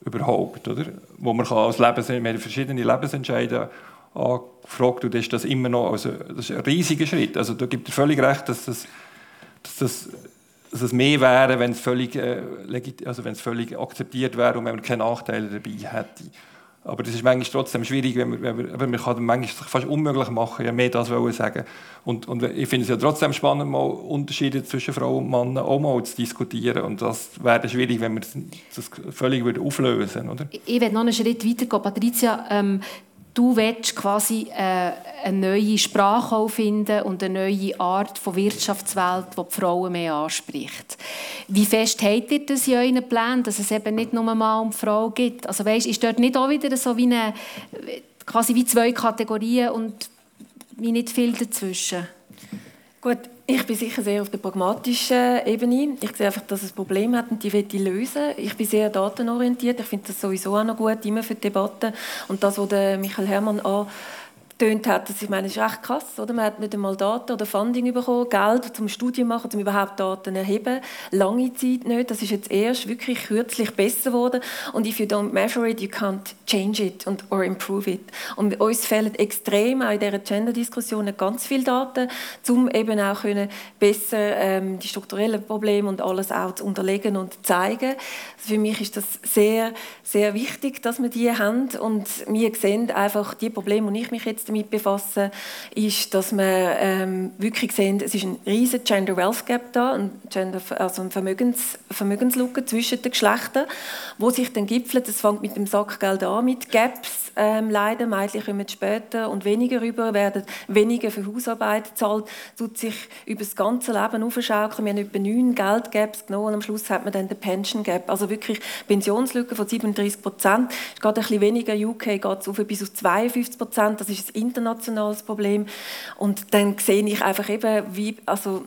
F: überhaupt, oder? Wo man kann als Lebens wir haben verschiedene Lebensentscheide angefragt und ist das immer noch, also das ist ein riesiger Schritt. Also da gibt es völlig recht, dass das, dass das dass es mehr wäre, wenn es völlig, äh, also wenn es völlig akzeptiert wäre und wenn man keine Nachteile dabei hätte. Aber das ist manchmal trotzdem schwierig, wenn man, wenn man, man kann manchmal fast unmöglich machen, ja mehr das wollen sagen. Und, und ich finde es ja trotzdem spannend, mal Unterschiede zwischen Frau und Mann auch mal zu diskutieren. Und das wäre schwierig, wenn wir das völlig auflösen würde.
B: Ich werde noch einen Schritt weiter gehen. Patricia, ähm, du willst quasi äh, eine neue Sprache finden und eine neue Art von Wirtschaftswelt, die die Frauen mehr anspricht. Wie fest habt ihr das in euren Plänen, dass es eben nicht nur Mann und Frau gibt? Also weißt, ist dort nicht auch wieder so wie eine, quasi wie zwei Kategorien und wie nicht viel dazwischen?
D: Gut, ich bin sicher sehr auf der pragmatischen Ebene. Ich sehe einfach, dass es ein Problem hat und die will ich lösen. Ich bin sehr datenorientiert. Ich finde das sowieso auch noch gut, immer für die Debatte. Und das, was Michael Herrmann tönt hat, dass ich meine, das ist echt krass, oder? Man hat nicht einmal Daten oder Funding bekommen, Geld zum Studien machen, um überhaupt Daten erheben. Lange Zeit nicht. Das ist jetzt erst wirklich kürzlich besser geworden. Und if you don't measure it, you can't change it und, or improve it. Und uns fehlen extrem auch in dieser Gender-Diskussion ganz viele Daten, um eben auch können besser ähm, die strukturellen Probleme und alles auch zu unterlegen und zu zeigen. Also für mich ist das sehr, sehr wichtig, dass wir die haben. Und wir sehen einfach die Probleme, die ich mich jetzt damit befasse, ist, dass wir ähm, wirklich sehen, es ist ein riesiger Gender Wealth Gap da, ein Gender, also ein Vermögens, Vermögenslücke zwischen den Geschlechtern, wo sich dann gipfelt. Es fängt mit dem Sackgeld an, mit Gaps ähm, leider. Mädchen kommen später und weniger rüber, werden weniger für Hausarbeit gezahlt, tut sich über das ganze Leben aufschaukeln. Wir haben etwa neun Geldgaps genommen und am Schluss hat man dann den Pension Gap. Also wirklich Pensionslücke von 37 Prozent. Es geht ein bisschen weniger. UK geht es auf bis auf 52 Prozent. Das ist ein internationales Problem. Und dann sehe ich einfach eben, wie, also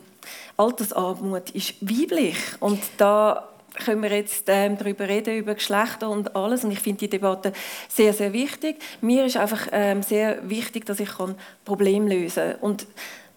D: Altersarmut ist weiblich. Und da können wir jetzt ähm, darüber reden, über Geschlechter und alles. Und ich finde die Debatte sehr, sehr wichtig. Mir ist einfach ähm, sehr wichtig, dass ich Probleme lösen kann. Und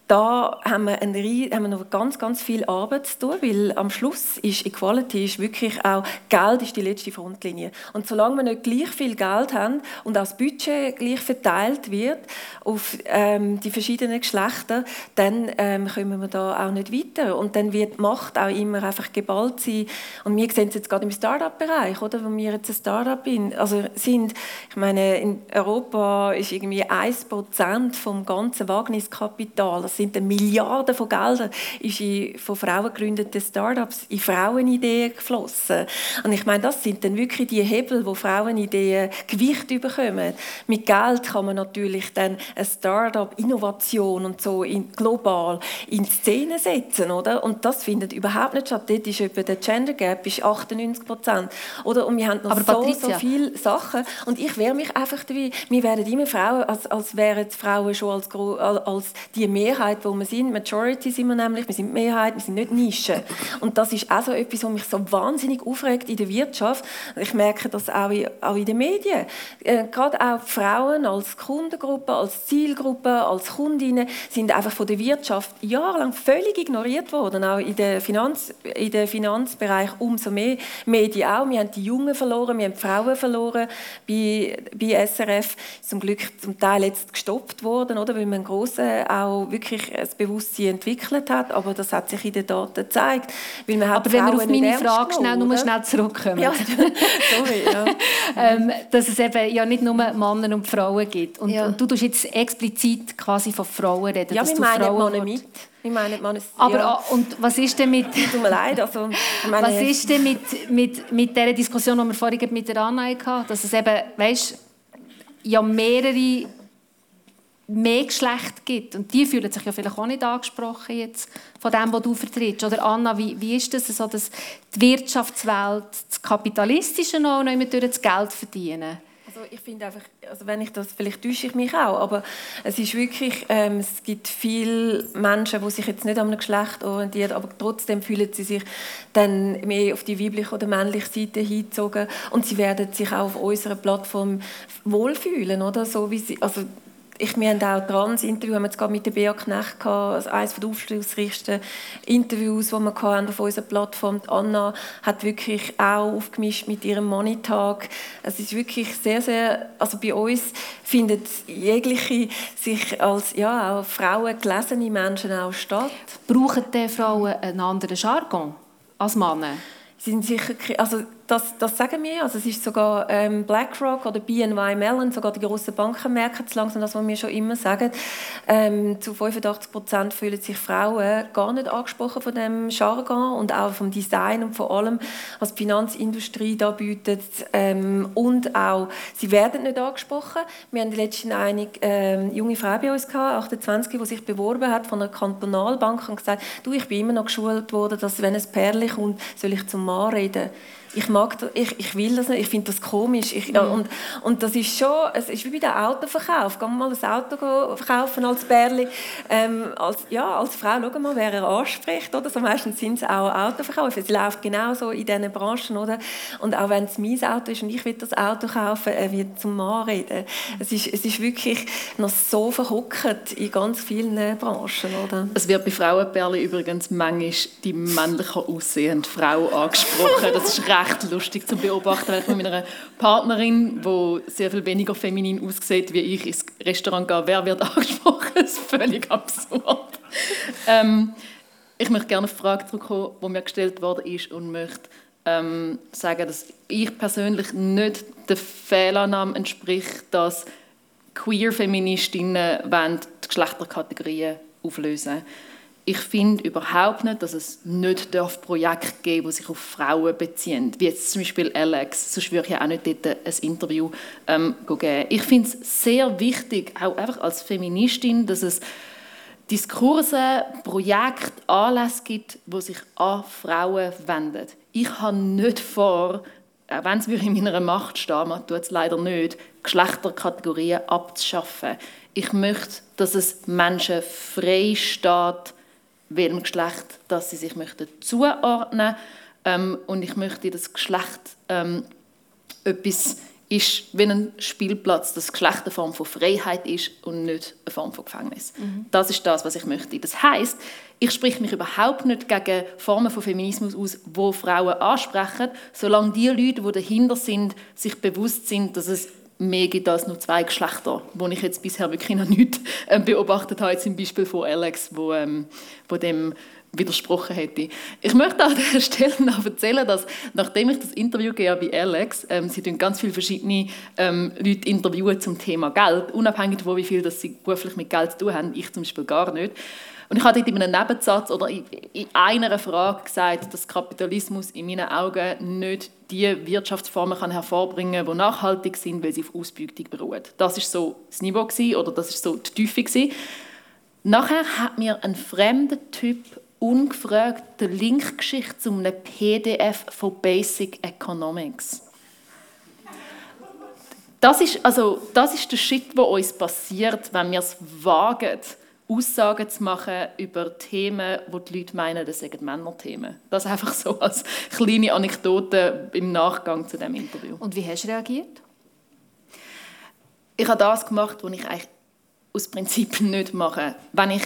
D: da haben wir, eine, haben wir noch ganz, ganz viel Arbeit zu tun, weil am Schluss ist Equality ist wirklich auch, Geld ist die letzte Frontlinie. Und solange wir nicht gleich viel Geld haben und auch das Budget gleich verteilt wird auf ähm, die verschiedenen Geschlechter, dann ähm, kommen wir da auch nicht weiter. Und dann wird die Macht auch immer einfach geballt sein. Und wir sehen es jetzt gerade im Start-up-Bereich, oder, wo wir jetzt ein Start-up also sind. Ich meine, in Europa ist irgendwie 1% vom ganzen Wagniskapital, sind Milliarden von Geldern ist in von Frauen gegründeten Startups in Frauenideen geflossen. Und ich meine, das sind dann wirklich die Hebel, wo Frauenideen Gewicht bekommen. Mit Geld kann man natürlich dann eine Startup Innovation und so in, global in Szene setzen, oder? Und das findet überhaupt nicht statt. Dort ist etwa der Gender Gap ist 98 Prozent, oder? Und wir haben noch so, so viele Sachen. Und ich wehre mich einfach dabei. Wir werden immer Frauen, als, als wären Frauen schon als, als die Mehrheit Mehrheit, wo wir sind. Majority sind wir nämlich, wir sind Mehrheit, wir sind nicht Nische. Und das ist auch so etwas, was mich so wahnsinnig aufregt in der Wirtschaft. Ich merke das auch in, auch in den Medien. Äh, gerade auch Frauen als Kundengruppe, als Zielgruppe, als Kundinnen sind einfach von der Wirtschaft jahrelang völlig ignoriert worden. Auch in der Finanz, in der Finanzbereich umso mehr. Medien auch. Wir haben die Jungen verloren, wir haben die Frauen verloren bei, bei SRF. Zum Glück zum Teil jetzt gestoppt worden, oder? weil man grossen auch wirklich wirklich ein Bewusstsein entwickelt hat, aber das hat sich in den Daten gezeigt.
B: Weil man aber wenn wir auf meine Frage schnell, nur schnell zurückkommen. Ja, sorry. Ja. ähm, dass es eben ja nicht nur Männer und Frauen gibt. Und, ja. und du tust jetzt explizit quasi von Frauen reden.
D: Ja, wir meinen Frauen Männer mit. Ich meine,
B: man ist, aber
D: ja.
B: und was ist denn mit
D: Tut mir leid, also,
B: meine, was ist denn mit, mit, mit dieser Diskussion, die wir vorhin mit der Anna hatten, dass es eben, weißt, ja mehrere mehr Geschlecht gibt. Und die fühlen sich ja vielleicht auch nicht angesprochen jetzt von dem, was du vertrittst. Oder Anna, wie, wie ist das so, dass die Wirtschaftswelt, das Kapitalistische auch noch immer durch das Geld verdienen?
D: Also ich finde einfach, also wenn ich das, vielleicht täusche ich mich auch, aber es ist wirklich, ähm, es gibt viele Menschen, die sich jetzt nicht an einem Geschlecht orientieren, aber trotzdem fühlen sie sich dann mehr auf die weibliche oder männliche Seite hingezogen und sie werden sich auch auf unserer Plattform wohlfühlen, oder? So wie sie, also ich, wir haben auch Trans-Interview, haben wir jetzt gerade mit der Bea Knecht gehabt, also eines der aufschlussreichsten Interviews, die wir hatten auf unserer Plattform. Die Anna hat wirklich auch aufgemischt mit ihrem Monitag. Es ist wirklich sehr, sehr, also bei uns findet jegliche sich als ja, auch Frauen gelesene Menschen auch statt.
B: Brauchen die Frauen einen anderen Jargon als Männer?
D: Sie sind sicher, also das, das sagen wir. Also es ist sogar ähm, BlackRock oder BNY Mellon, sogar die großen Banken merken es langsam, das, was wir schon immer sagen. Ähm, zu 85 Prozent fühlen sich Frauen gar nicht angesprochen von dem Jargon und auch vom Design und vor allem, was die Finanzindustrie da bietet. Ähm, und auch, sie werden nicht angesprochen. Wir haben letztens eine ähm, junge Frau bei uns gehabt, 28, die sich beworben hat von einer Kantonalbank und gesagt, du, ich bin immer noch geschult worden, dass wenn ein Pärchen kommt, soll ich zum Mann reden ich mag das, ich, ich will das nicht, ich finde das komisch. Ich, mhm. und, und das ist schon, es ist wie bei dem Autoverkauf. Gehen wir mal ein Auto kaufen als Bärli. Ähm, als, ja, als Frau, schau mal, wer er anspricht. Oder? So meistens sind es auch Autoverkäufe. Es läuft genauso in diesen Branchen. Oder? Und auch wenn es mein Auto ist und ich will das Auto kaufen, er wird zum Mann reden. Es ist, es ist wirklich noch so verhockt in ganz vielen Branchen. Oder?
C: Es wird bei Frauenbärli übrigens manchmal die männlicher aussehende Frau angesprochen. Das ist recht lustig zu beobachten, wenn ich mit meiner Partnerin, die sehr viel weniger feminin aussieht wie ich, ins Restaurant gehe. Wer wird angesprochen? Das ist völlig absurd. Ähm, ich möchte gerne auf die Frage zurückkommen, die mir gestellt worden ist und möchte ähm, sagen, dass ich persönlich nicht der Fehlannahme entspricht, dass Queer-Feministinnen die Geschlechterkategorien auflösen wollen ich finde überhaupt nicht, dass es nicht Projekte geben darf, die sich auf Frauen beziehen. Wie jetzt zum Beispiel Alex. Sonst würde ich ja auch nicht dort ein Interview ähm, geben. Ich finde es sehr wichtig, auch einfach als Feministin, dass es Diskurse, Projekte, Anlässe gibt, die sich an Frauen wenden. Ich habe nicht vor, auch wenn es in meiner Macht steht, man tut es leider nicht, Geschlechterkategorien abzuschaffen. Ich möchte, dass es Menschen frei steht, welchem Geschlecht dass sie sich möchten zuordnen ähm, und ich möchte das Geschlecht ähm, etwas ist wie ein Spielplatz, dass Geschlecht eine Form von Freiheit ist und nicht eine Form von Gefängnis. Mhm. Das ist das, was ich möchte. Das heißt, ich spreche mich überhaupt nicht gegen Formen von Feminismus aus, wo Frauen ansprechen, solange die Leute, die dahinter sind, sich bewusst sind, dass es mehr gibt als nur zwei Geschlechter, wo ich jetzt bisher wirklich noch nicht äh, beobachtet habe, zum Beispiel von Alex, wo, ähm, wo dem widersprochen hätte. Ich möchte an dieser Stelle noch erzählen, dass nachdem ich das Interview gegeben bei Alex, ähm, sie tun ganz viele verschiedene ähm, Leute interviewen zum Thema Geld, unabhängig davon, wie viel das sie beruflich mit Geld zu tun haben, ich zum Beispiel gar nicht. Und ich habe dort in einem Nebensatz oder in, in einer Frage gesagt, dass Kapitalismus in meinen Augen nicht die Wirtschaftsformen kann hervorbringen kann, die nachhaltig sind, weil sie auf Ausbeutung beruhen. Das ist so das Niveau gewesen, oder das ist so die Tiefe. Gewesen. Nachher hat mir ein fremder Typ ungefragt den Link geschickt zu einem PDF von Basic Economics. Das ist, also, das ist der Shit, der uns passiert, wenn wir es wagen, Aussagen zu machen über Themen, wo die Leute meinen, das seien Männerthemen. Das einfach so als kleine Anekdote im Nachgang zu dem Interview.
B: Und wie hast du reagiert?
C: Ich habe das gemacht, was ich eigentlich aus Prinzip nicht mache. Wenn ich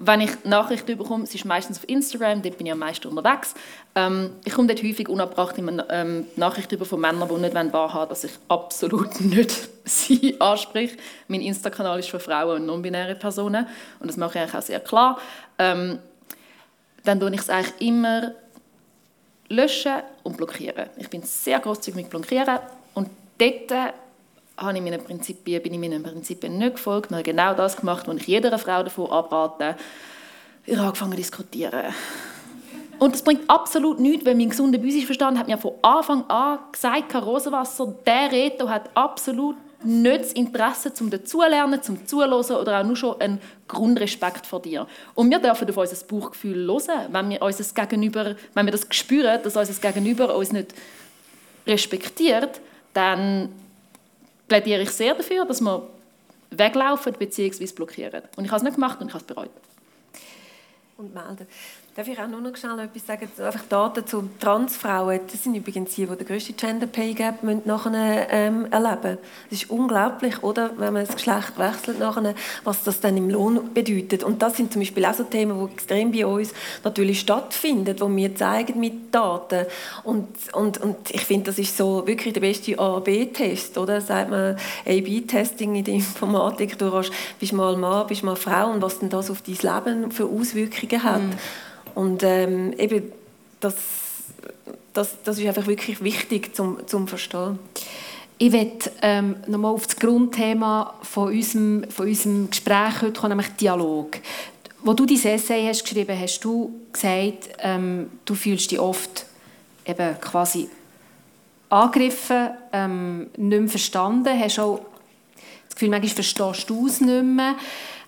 C: wenn ich Nachrichten bekomme, es ist meistens auf Instagram, dort bin ich am meisten unterwegs. Ähm, ich komme dort häufig unabbracht immer ähm, Nachrichten über von Männern, die nicht wahrhaben dass ich absolut nicht sie anspreche. Mein Insta-Kanal ist für Frauen und non-binäre Personen und das mache ich auch sehr klar. Ähm, dann tue ich es eigentlich immer löschen und blockieren. Ich bin sehr großzügig mit blockieren und dort habe ich meinen Prinzipien, bin ich meinen Prinzipien nicht gefolgt. Ich habe genau das gemacht, was ich jeder Frau davon abrate. Ich habe angefangen zu diskutieren. Und das bringt absolut nichts, weil mein gesunder Verstand hat mir von Anfang an gesagt, Rosenwasser, der Reto hat absolut nicht das Interesse zum Dazulernen, zum Zuhören oder auch nur schon einen Grundrespekt vor dir. Und wir dürfen auf unser Bauchgefühl hören, wenn wir, unser Gegenüber, wenn wir das spüren, dass unser Gegenüber uns nicht respektiert, dann plädiere ich sehr dafür, dass wir weglaufen bzw. blockieren. Und ich habe es nicht gemacht und ich habe es bereut.
D: Und melden. Darf ich auch nur noch schnell etwas sagen? Einfach Daten zu Transfrauen. Das sind übrigens die, die den grössten Gender Pay Gap nachher, ähm, erleben Es ist unglaublich, oder? wenn man das Geschlecht wechselt, nachher, was das dann im Lohn bedeutet. Und das sind zum Beispiel auch so Themen, die extrem bei uns natürlich stattfinden, wo wir zeigen mit Daten. Und, und, und ich finde, das ist so wirklich der beste A-B-Test, oder? Sagt man A-B-Testing in der Informatik. Du hast, bist mal Mann, bist mal Frau und was denn das auf dein Leben für Auswirkungen hat. Mhm. Und ähm, eben, das, das, das ist einfach wirklich wichtig zum, zum Verstehen.
B: Ich möchte ähm, nochmal auf das Grundthema von unserem, von unserem Gespräch heute kommen, nämlich Dialog. Wo du dein Essay hast geschrieben hast, du gesagt, ähm, du fühlst dich oft eben quasi angegriffen, ähm, nicht mehr verstanden, hast auch das Gefühl, manchmal verstehst du es nicht mehr.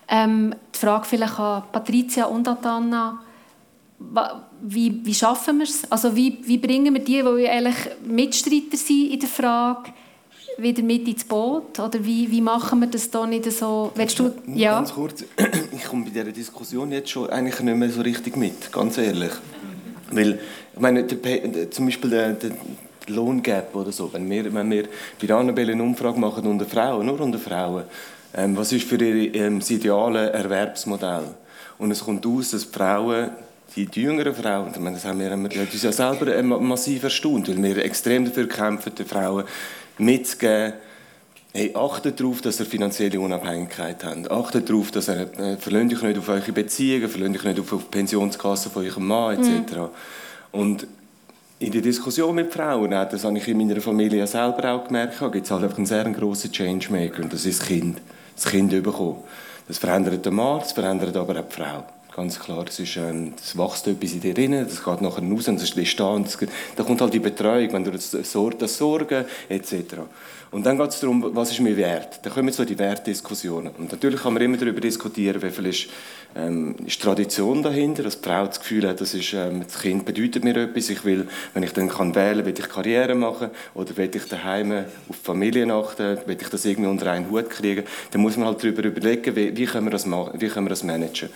B: Ähm, die Frage vielleicht an Patricia und an Anna, wie, wie schaffen wir es? Also wie, wie bringen wir die, die eigentlich Mitstreiter sind in der Frage, wieder mit ins Boot? Oder wie, wie machen wir das da nicht so? Willst du,
E: ja? Ganz kurz, ich komme bei dieser Diskussion jetzt schon eigentlich nicht mehr so richtig mit, ganz ehrlich. Weil, ich meine, der, zum Beispiel der, der Lohngap oder so, wenn wir, wenn wir bei Annabelle eine Umfrage machen unter Frauen, nur unter Frauen, ähm, was ist für ihr ähm, das ideale Erwerbsmodell? Und es kommt aus, dass Frauen die, die jüngeren Frauen, ich meine, das haben wir, haben uns ja selber äh, massiv erstaunt, weil wir extrem dafür kämpfen, den Frauen mitzugeben, hey, achtet darauf, dass ihr finanzielle Unabhängigkeit habt. Achtet darauf, dass ihr, äh, verlöhnt euch nicht auf eure Beziehungen, verlöhnt euch nicht auf, auf die Pensionskasse von eurem Mann, etc. Mhm. Und in der Diskussion mit Frauen, das habe ich in meiner Familie selber auch gemerkt, gibt es halt einfach einen sehr grossen Changemaker und das ist das Kind. Das Kind bekommen. Das verändert den Mann, das verändert aber auch die Frau ganz klar. Es, ist, ähm, es wächst etwas in dir rein, das geht nachher raus und das ist da. da kommt halt die Betreuung, wenn du das, das Sorgen etc. Und dann geht es darum, was ist mir wert? Da kommen so die Wertdiskussionen. Und natürlich kann man immer darüber diskutieren, wie viel ist, ähm, ist Tradition dahinter, dass die Frau das Gefühl hat, das, ist, ähm, das Kind bedeutet mir etwas. Ich will, wenn ich dann kann wählen, will ich Karriere machen oder will ich daheim auf die Familie achten, will ich das irgendwie unter einen Hut kriegen. Dann muss man halt darüber überlegen, wie, wie, können wir das machen, wie können wir das managen.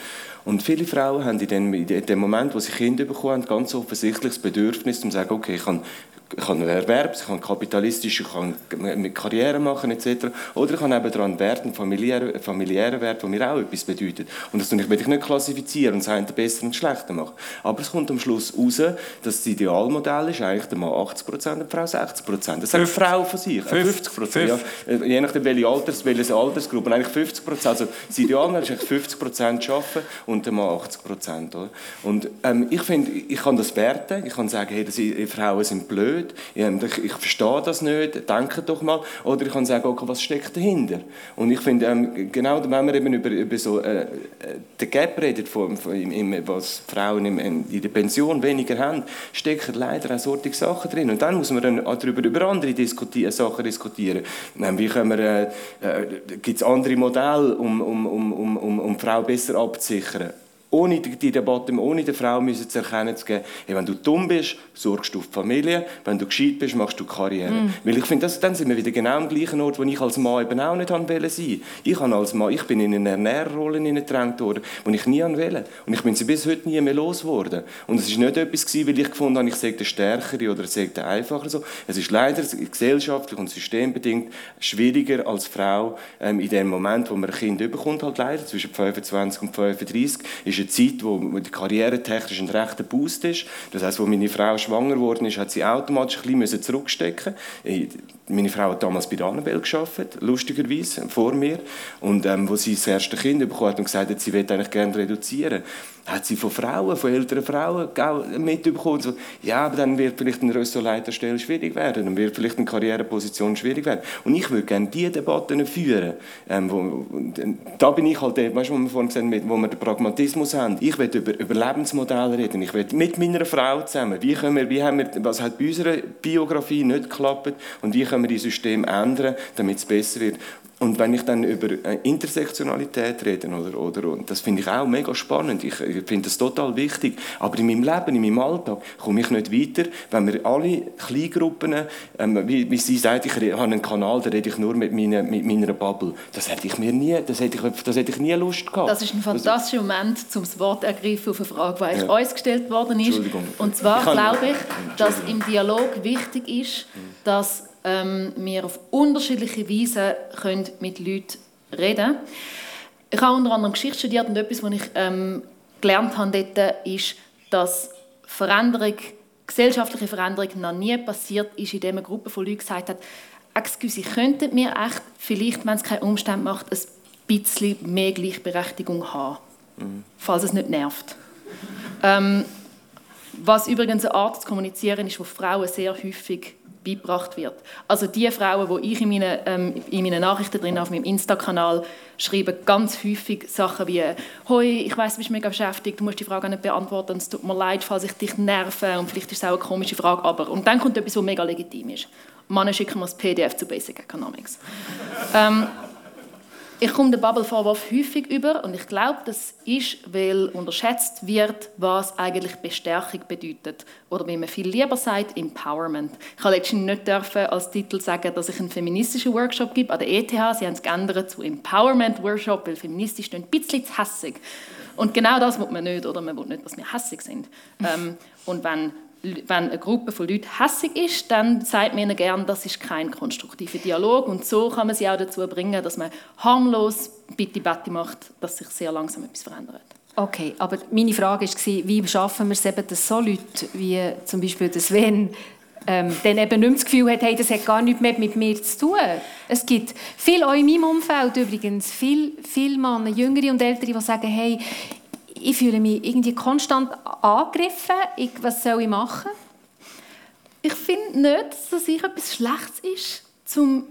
E: Und viele Frauen haben in dem, in dem Moment, wo sie Kinder bekommen, ganz offensichtlich das Bedürfnis, um zu sagen, okay, ich kann ich kann Erwerb, ich kann kapitalistisch, ich kann mit Karriere machen etc. Oder ich kann eben daran Wert, einen familiären, familiären Wert, der mir auch etwas bedeutet. Und das will ich nicht klassifizieren und sagen, besser und schlechter machen. Aber es kommt am Schluss raus, dass das Idealmodell ist eigentlich der Mann 80 Prozent und die Frau 60 Prozent. Das sagt die Frau von sich, 50 Prozent. Ja. Je nachdem, welche, Alters, welche Altersgruppe, eigentlich 50 Prozent. Also das Idealmodell ist eigentlich 50 Prozent arbeiten und der Mann 80 Prozent. Und ähm, ich finde, ich kann das werten, ich kann sagen, hey, das, Frauen sind blöd, blöd, ich, verstehe das nicht, denke doch mal. Oder ich kann sagen, okay, was steckt dahinter? Und ich finde, ähm, genau wenn man eben über, über so äh, äh den Gap redet, von, von, im, was Frauen im, in der Pension weniger haben, stecken leider auch solche Sachen drin. Und dann muss man dann darüber, über andere diskuti Sachen diskutieren. Ähm, wie können wir, äh, äh, gibt es andere Modelle, um, um, um, um, um die Frau besser abzusichern? Ohne die Debatte, ohne der Frau müssen zu erkennen zu geben, hey, wenn du dumm bist, sorgst du für die Familie, wenn du gescheit bist, machst du Karriere. Mm. Weil ich finde, dann sind wir wieder genau am gleichen Ort, wo ich als Mann eben auch nicht wollte sein. Ich, als Mann, ich bin in eine Ernährerrolle gedrängt worden, die ich nie wollte. Und ich bin sie bis heute nie mehr losgeworden. Und es war nicht etwas, gewesen, weil ich gefunden habe, ich sage der Stärkere oder ich sage der Einfacher. So. Es ist leider gesellschaftlich und systembedingt schwieriger als Frau ähm, in dem Moment, wo man ein Kind bekommt, halt leider zwischen 25 und 35, ist eine Zeit, wo die Karriere technisch ein rechter Boost ist. Das heißt, wo meine Frau schwanger geworden ist, hat sie automatisch ein bisschen zurückstecken meine Frau hat damals bei der Annabelle gearbeitet, lustigerweise, vor mir. Und ähm, wo sie das erste Kind bekommen hat und gesagt hat, sie würde eigentlich gerne reduzieren, hat sie von Frauen, von älteren Frauen mitbekommen, so, ja, aber dann wird vielleicht eine Ressortleiterstelle schwierig werden, dann wird vielleicht eine Karriereposition schwierig werden. Und ich würde gerne diese Debatten führen. Ähm, wo, da bin ich halt, weißt du, wo wir vorhin gesagt haben, wo wir den Pragmatismus haben. Ich will über Überlebensmodelle reden. Ich will mit meiner Frau zusammen, wie, können wir, wie haben wir, was hat bei unserer Biografie nicht geklappt und wie können wir die Systeme ändern, damit es besser wird. Und wenn ich dann über äh, Intersektionalität rede, oder, oder, und das finde ich auch mega spannend, ich, ich finde das total wichtig, aber in meinem Leben, in meinem Alltag komme ich nicht weiter, wenn wir alle Kleingruppen, ähm, wie, wie sie sagt, ich habe einen Kanal, da rede ich nur mit meiner, mit meiner Bubble. Das hätte ich mir nie, das hätte ich, das hätte ich nie Lust gehabt.
C: Das ist ein fantastischer Moment, um das Wort ergreifen auf eine Frage, die ja. uns gestellt worden ist. Und zwar glaube ich, dass im Dialog wichtig ist, dass ähm, wir auf unterschiedliche Weise können mit Leuten reden. Ich habe unter anderem Geschichte studiert und etwas, was ich ähm, gelernt habe dort, ist, dass Veränderung, gesellschaftliche Veränderung noch nie passiert ist, indem eine Gruppe von Leuten gesagt hat, «Excuse, könnten wir echt, vielleicht, wenn es keinen Umstand macht, ein bisschen mehr Gleichberechtigung haben, mhm. falls es nicht nervt.» ähm, Was übrigens eine Art zu kommunizieren ist, wo Frauen sehr häufig beigebracht wird. Also die Frauen, die ich in meinen, ähm, in meinen Nachrichten drin auf meinem Insta-Kanal schreibe, ganz häufig Sachen wie «Hoi, ich weiß, du bist mega beschäftigt, du musst die Frage nicht beantworten, es tut mir leid, falls ich dich nerve und vielleicht ist es auch eine komische Frage, aber...» Und dann kommt etwas, was mega legitim ist. Männer schicken mir das PDF zu Basic Economics. ähm, Ich komme den Bubble-Vorwurf häufig über und ich glaube, das ist, weil unterschätzt wird, was eigentlich Bestärkung bedeutet. Oder wie man viel lieber sagt, Empowerment. Ich habe letztens nicht dürfen als Titel sagen, dass ich einen feministischen Workshop gebe an der ETH. Sie haben es geändert zu Empowerment Workshop, weil feministisch ein bisschen zu hässig. Und genau das will man nicht, oder man will nicht, dass wir hässig sind. Ähm, und wenn wenn eine Gruppe von Leuten hässig ist, dann sagt man ihnen gerne, das ist kein konstruktiver Dialog. Und so kann man sie auch dazu bringen, dass man harmlos Bitte-Batti macht, dass sich sehr langsam etwas verändert.
B: Okay, aber meine Frage war, wie schaffen wir es eben, dass so Leute wie zum Beispiel Sven ähm, dann eben nicht das Gefühl hat, hey, das hat gar nichts mehr mit mir zu tun. Es gibt viele auch in meinem Umfeld übrigens, viele, viele Männer, Jüngere und Ältere, die sagen, hey, ich fühle mich irgendwie konstant angegriffen. Ich, was soll ich machen?
C: Ich finde nicht, dass das etwas Schlechtes ist, zum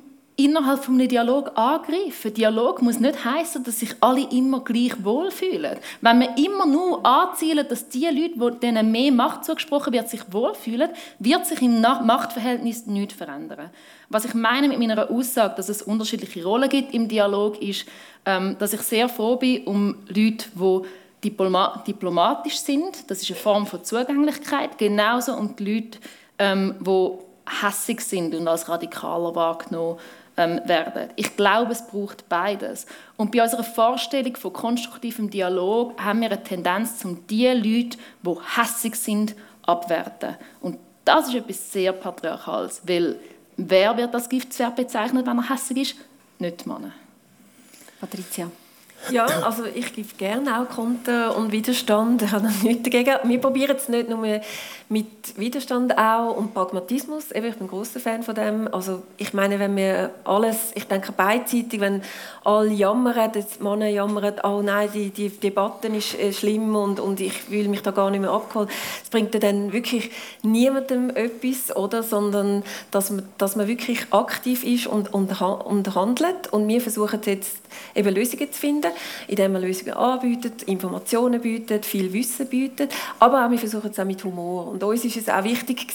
C: innerhalb eines Dialog angreifen. Dialog muss nicht heißen, dass sich alle immer gleich wohlfühlen. Wenn wir immer nur anzielen, dass die Leute, denen mehr Macht zugesprochen wird, sich wohlfühlen, wird sich im Machtverhältnis nichts verändern. Was ich meine mit meiner Aussage, dass es unterschiedliche Rollen gibt im Dialog, ist, ähm, dass ich sehr froh bin um Leute, die diplomatisch sind. Das ist eine Form von Zugänglichkeit. Genauso um die Leute, ähm, die hässig sind und als radikaler wahrgenommen ähm, werden. Ich glaube, es braucht beides. Und bei unserer Vorstellung von konstruktivem Dialog haben wir eine Tendenz, um die Leute, die hässig sind, abwerten. Und das ist etwas sehr Patriarchales, weil wer wird als Giftswert bezeichnet, wenn er hässig ist? Nicht die Männer.
B: Patricia.
D: Ja, also ich gebe gerne auch Konter und Widerstand. Ich habe nichts dagegen. Wir probieren es nicht nur mit Widerstand auch und Pragmatismus. ich bin ein großer Fan von dem. Also ich meine, wenn wir alles, ich denke beidseitig, wenn alle jammern, die Männer jammern, oh nein, die, die Debatte ist äh, schlimm und, und ich fühle mich da gar nicht mehr abgeholt. Das bringt dann wirklich niemandem etwas, oder? sondern dass man, dass man wirklich aktiv ist und, und, und handelt. Und wir versuchen jetzt eben Lösungen zu finden, indem wir Lösungen anbieten, Informationen bieten, viel Wissen bieten, aber auch wir versuchen es auch mit Humor. Und uns ist es auch wichtig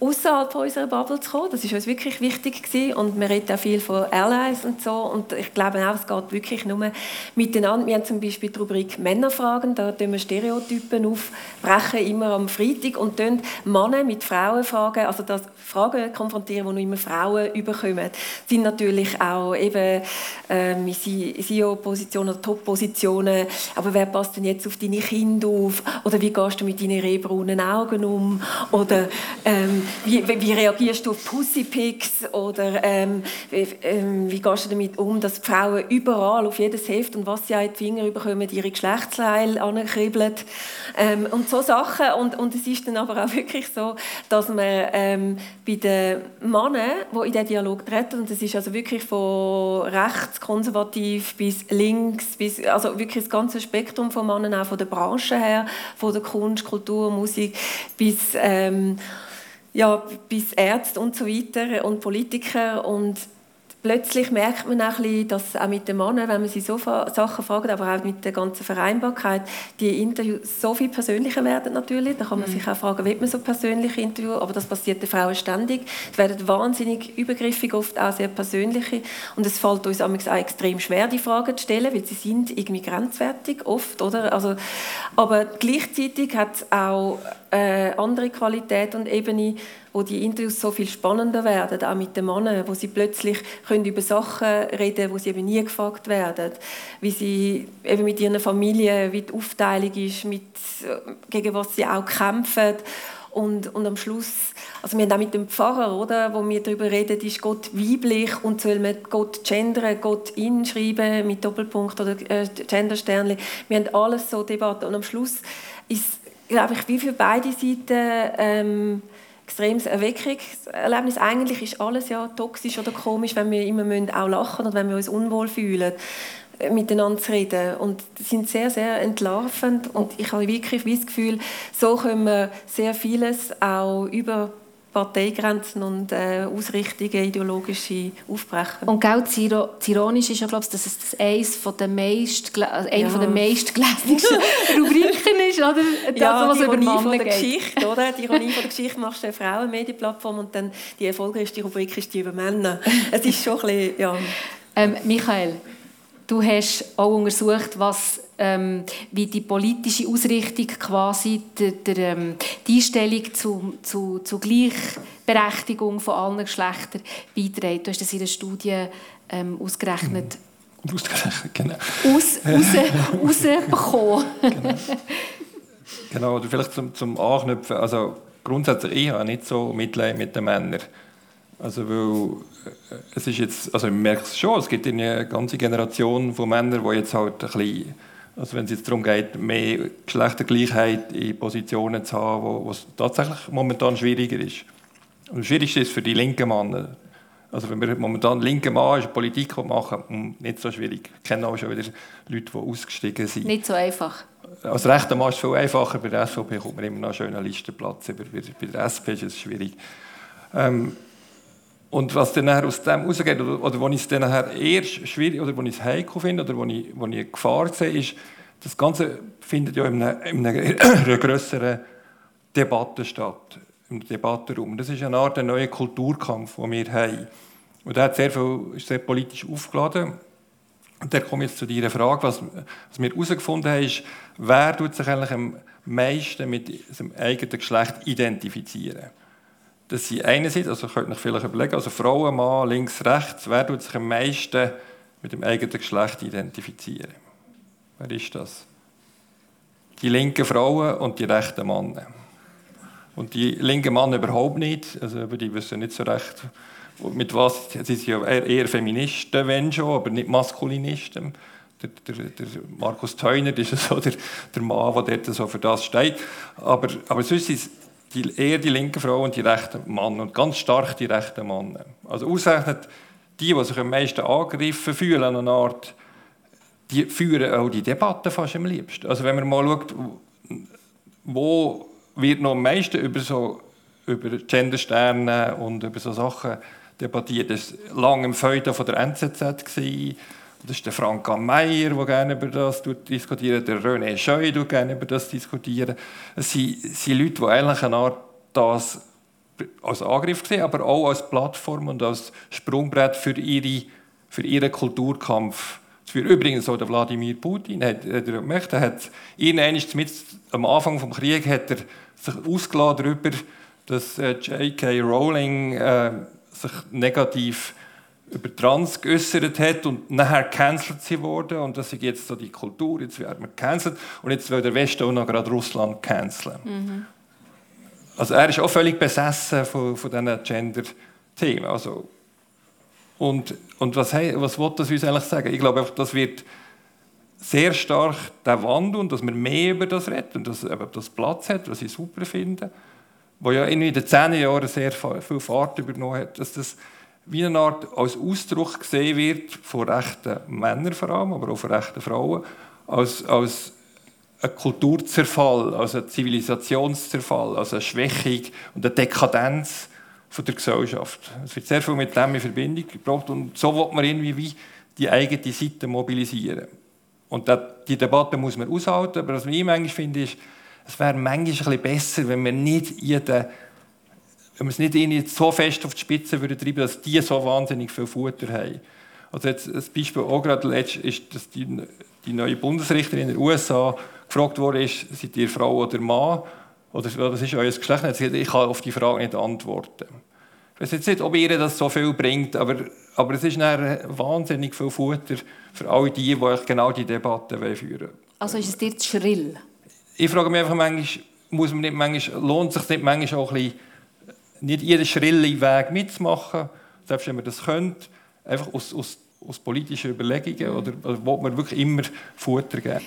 D: außerhalb unserer Bubble zu kommen. Das ist uns wirklich wichtig gewesen. und wir reden auch viel von Allies und so und ich glaube auch, es geht wirklich nur miteinander. Wir haben zum Beispiel die Rubrik Männerfragen, da tun wir Stereotypen aufbrechen, immer am Freitag und tun Männer mit Frauen fragen, also das Fragen konfrontieren, die noch immer Frauen überkommen. Das sind natürlich auch eben äh, CEO-Positionen oder Top-Positionen. Aber wer passt denn jetzt auf deine Kinder auf? Oder wie gehst du mit deinen rehbraunen Augen um? Oder ähm, wie, wie, reagierst du auf Pussypics? Oder ähm, wie, ähm, wie gehst du damit um, dass die Frauen überall auf jedes Heft und was sie auch in die Finger bekommen, ihre Geschlechtsteile ankribbeln? Ähm, und so Sachen. Und, und es ist dann aber auch wirklich so, dass man ähm, bei den Männern, die in diesen Dialog treten, und das ist also wirklich von rechts, konservativ bis links, bis, also wirklich das ganze Spektrum von Männern, auch von der Branche her, von der Kunst, Kultur, Musik, bis, ähm, ja, bis Ärzte und so weiter und Politiker und plötzlich merkt man auch bisschen, dass auch mit den Männern, wenn man sie so Sachen fragt, aber auch mit der ganzen Vereinbarkeit, die Interviews so viel persönlicher werden natürlich. Da kann man mhm. sich auch fragen, will man so persönliche Interviews? Aber das passiert den Frauen ständig. Es werden wahnsinnig übergriffig, oft auch sehr persönliche. Und es fällt uns auch extrem schwer, die Fragen zu stellen, weil sie sind irgendwie grenzwertig oft, oder? Also, aber gleichzeitig hat es auch äh, andere Qualität und Ebene, wo die Interviews so viel spannender werden, auch mit den Männern, wo sie plötzlich können über Sachen reden, wo sie eben nie gefragt werden, wie sie eben mit ihren Familien, wie die Aufteilung ist, mit, gegen was sie auch kämpfen. Und, und am Schluss, also wir haben auch mit dem Pfarrer, oder, wo wir darüber reden, ist Gott weiblich und soll man Gott gendern, Gott inschreiben mit Doppelpunkt oder äh, Gendersternchen. Wir haben alles so Debatten und am Schluss ist, glaube ich, wie für beide Seiten ähm, extremes Erweckungserlebnis. Eigentlich ist alles ja toxisch oder komisch, wenn wir immer müssen auch lachen und wenn wir uns unwohl fühlen äh, miteinander zu reden und sind sehr, sehr entlarvend und ich habe wirklich das Gefühl, so können wir sehr vieles auch über Parteigrenzen und äh, Ausrichtungen, ideologische aufbrechen.
B: Und genau, das Ironische ist ja, glaube ich, dass es das eines von der meist, also eine ja. von der meistgelesensten Rubriken ist, oder?
D: Das, ja, was die Ironie von der geht. Geschichte, oder? Die Ironie von der Geschichte machst du eine Frauenmedienplattform und dann die erfolgreichste Rubrik ist die über Männer. Es ist schon ein bisschen, ja.
B: Ähm, Michael, Du hast auch untersucht, was, ähm, wie die politische Ausrichtung quasi der, der, ähm, die Einstellung zu, zu, zu Gleichberechtigung von allen Geschlechtern beiträgt. Du hast das in der Studie ähm, ausgerechnet.
F: Mhm. Ausgerechnet, genau.
B: Aus, raus, rausbekommen.
F: genau. genau, oder vielleicht zum, zum Anknüpfen. Also grundsätzlich, ich habe nicht so Mitleid mit den Männern. Also weil äh, es ist jetzt, also ich merke es schon, es gibt eine ganze Generation von Männern, die jetzt halt ein bisschen, also wenn es jetzt darum geht, mehr Geschlechtergleichheit in Positionen zu haben, wo, wo es tatsächlich momentan schwieriger ist. Und das Schwierigste ist für die linken Männer. Also wenn wir momentan linke Mann ist, Politik machen, hm, nicht so schwierig. Ich kenne auch schon wieder Leute, die ausgestiegen sind.
B: Nicht so einfach.
F: Als rechter Mann ist es viel einfacher. Bei der SVP kommt man immer noch einen schönen Listenplatz. Bei, bei der SP ist es schwierig. Ähm, und was dann aus dem rausgeht, oder, oder wo ich es dann eher schwierig, oder wo ich es heikel finde, oder wo ich, wo ich eine Gefahr sehe, ist, das Ganze findet ja in einer, in einer grösseren Debatte statt, im Debattenraum. Das ist eine Art neuer Kulturkampf, den wir haben. Und der hat sehr viel, ist sehr politisch aufgeladen. Und da komme ich jetzt zu deiner Frage. Was, was wir herausgefunden haben, ist, wer tut sich eigentlich am meisten mit seinem eigenen Geschlecht identifizieren dass sie einerseits, also könnt ihr euch vielleicht überlegen, also Frauen, Mann, links, rechts, wer tut sich am meisten mit dem eigenen Geschlecht identifizieren? Wer ist das? Die linken Frauen und die rechten Männer. Und die linken Männer überhaupt nicht, also die wissen nicht so recht, mit was, sie sind ja eher Feministen, wenn schon, aber nicht Maskulinisten. Der, der, der Markus Theuner ist so der, der Mann, der dort so für das steht. Aber, aber sonst ist die, eher die linken Frauen und die rechten Männer und ganz stark die rechten Männer. Also ausgerechnet die, die sich am meisten angegriffen fühlen, an Art, die führen auch die Debatte fast am liebsten. Also wenn man mal schaut, wo wird noch am meisten über so über Gendersterne und über so Sachen debattiert. Das war lange im Feuilleton von der NZZ. Gewesen. Das ist der Frank Meyer, der gerne über das diskutiert, der René Scheu, der gerne über das diskutiert. Es sind, Leute, die eigentlich eine Art das als Angriff sehen, aber auch als Plattform und als Sprungbrett für, ihre, für ihren Kulturkampf für übrigens auch der Wladimir Putin hat, hat er gemerkt, er hat mit am Anfang des Krieges hat er sich ausgeladen darüber, dass äh, J.K. Rowling äh, sich negativ über Trans geäußert hat und nachher cancelt sie wurde und das ist jetzt so die Kultur, jetzt werden wir cancelt und jetzt will der Westen auch noch gerade Russland canceln. Mhm. Also er ist auch völlig besessen von, von diesen Gender-Themen. Also, und und was, was will das uns eigentlich sagen? Ich glaube, das wird sehr stark der Wandel und dass wir mehr über das reden und dass das Platz hat, was ich super finde, wo ja in den zehn Jahren sehr viel Fahrt übernommen hat, dass das wie eine Art als Ausdruck gesehen wird von rechten Männern vor allem, aber auch von rechten Frauen, als, als ein Kulturzerfall, als ein Zivilisationszerfall, als eine Schwächung und eine Dekadenz von der Gesellschaft. Es wird sehr viel mit dem in Verbindung gebracht und so wird man irgendwie wie die eigene Seite mobilisieren. Und die Debatte muss man aushalten, aber was ich manchmal finde, ist, es wäre manchmal ein bisschen besser, wenn man nicht jeden wenn wir es nicht ihnen so fest auf die Spitze würden treiben, dass die so wahnsinnig viel Futter haben. Also jetzt ein Beispiel auch gerade letzt ist, dass die, die neue Bundesrichterin in den USA gefragt wurde, ist, seid ihr Frau oder Mann? Oder was ist euer Geschlecht? Gesagt, ich kann auf die Frage nicht antworten. Ich weiß jetzt nicht, ob ihr das so viel bringt, aber, aber es ist wahnsinnig viel Futter für all die, die genau die Debatte führen wollen.
B: Also ist es dir zu schrill?
F: Ich frage mich einfach manchmal, muss man nicht manchmal, lohnt es sich nicht manchmal auch ein bisschen nicht jeden schrillen Weg mitzumachen, selbst wenn man das könnte, einfach aus, aus, aus politischen Überlegungen oder, oder wo man wirklich immer Futter geben.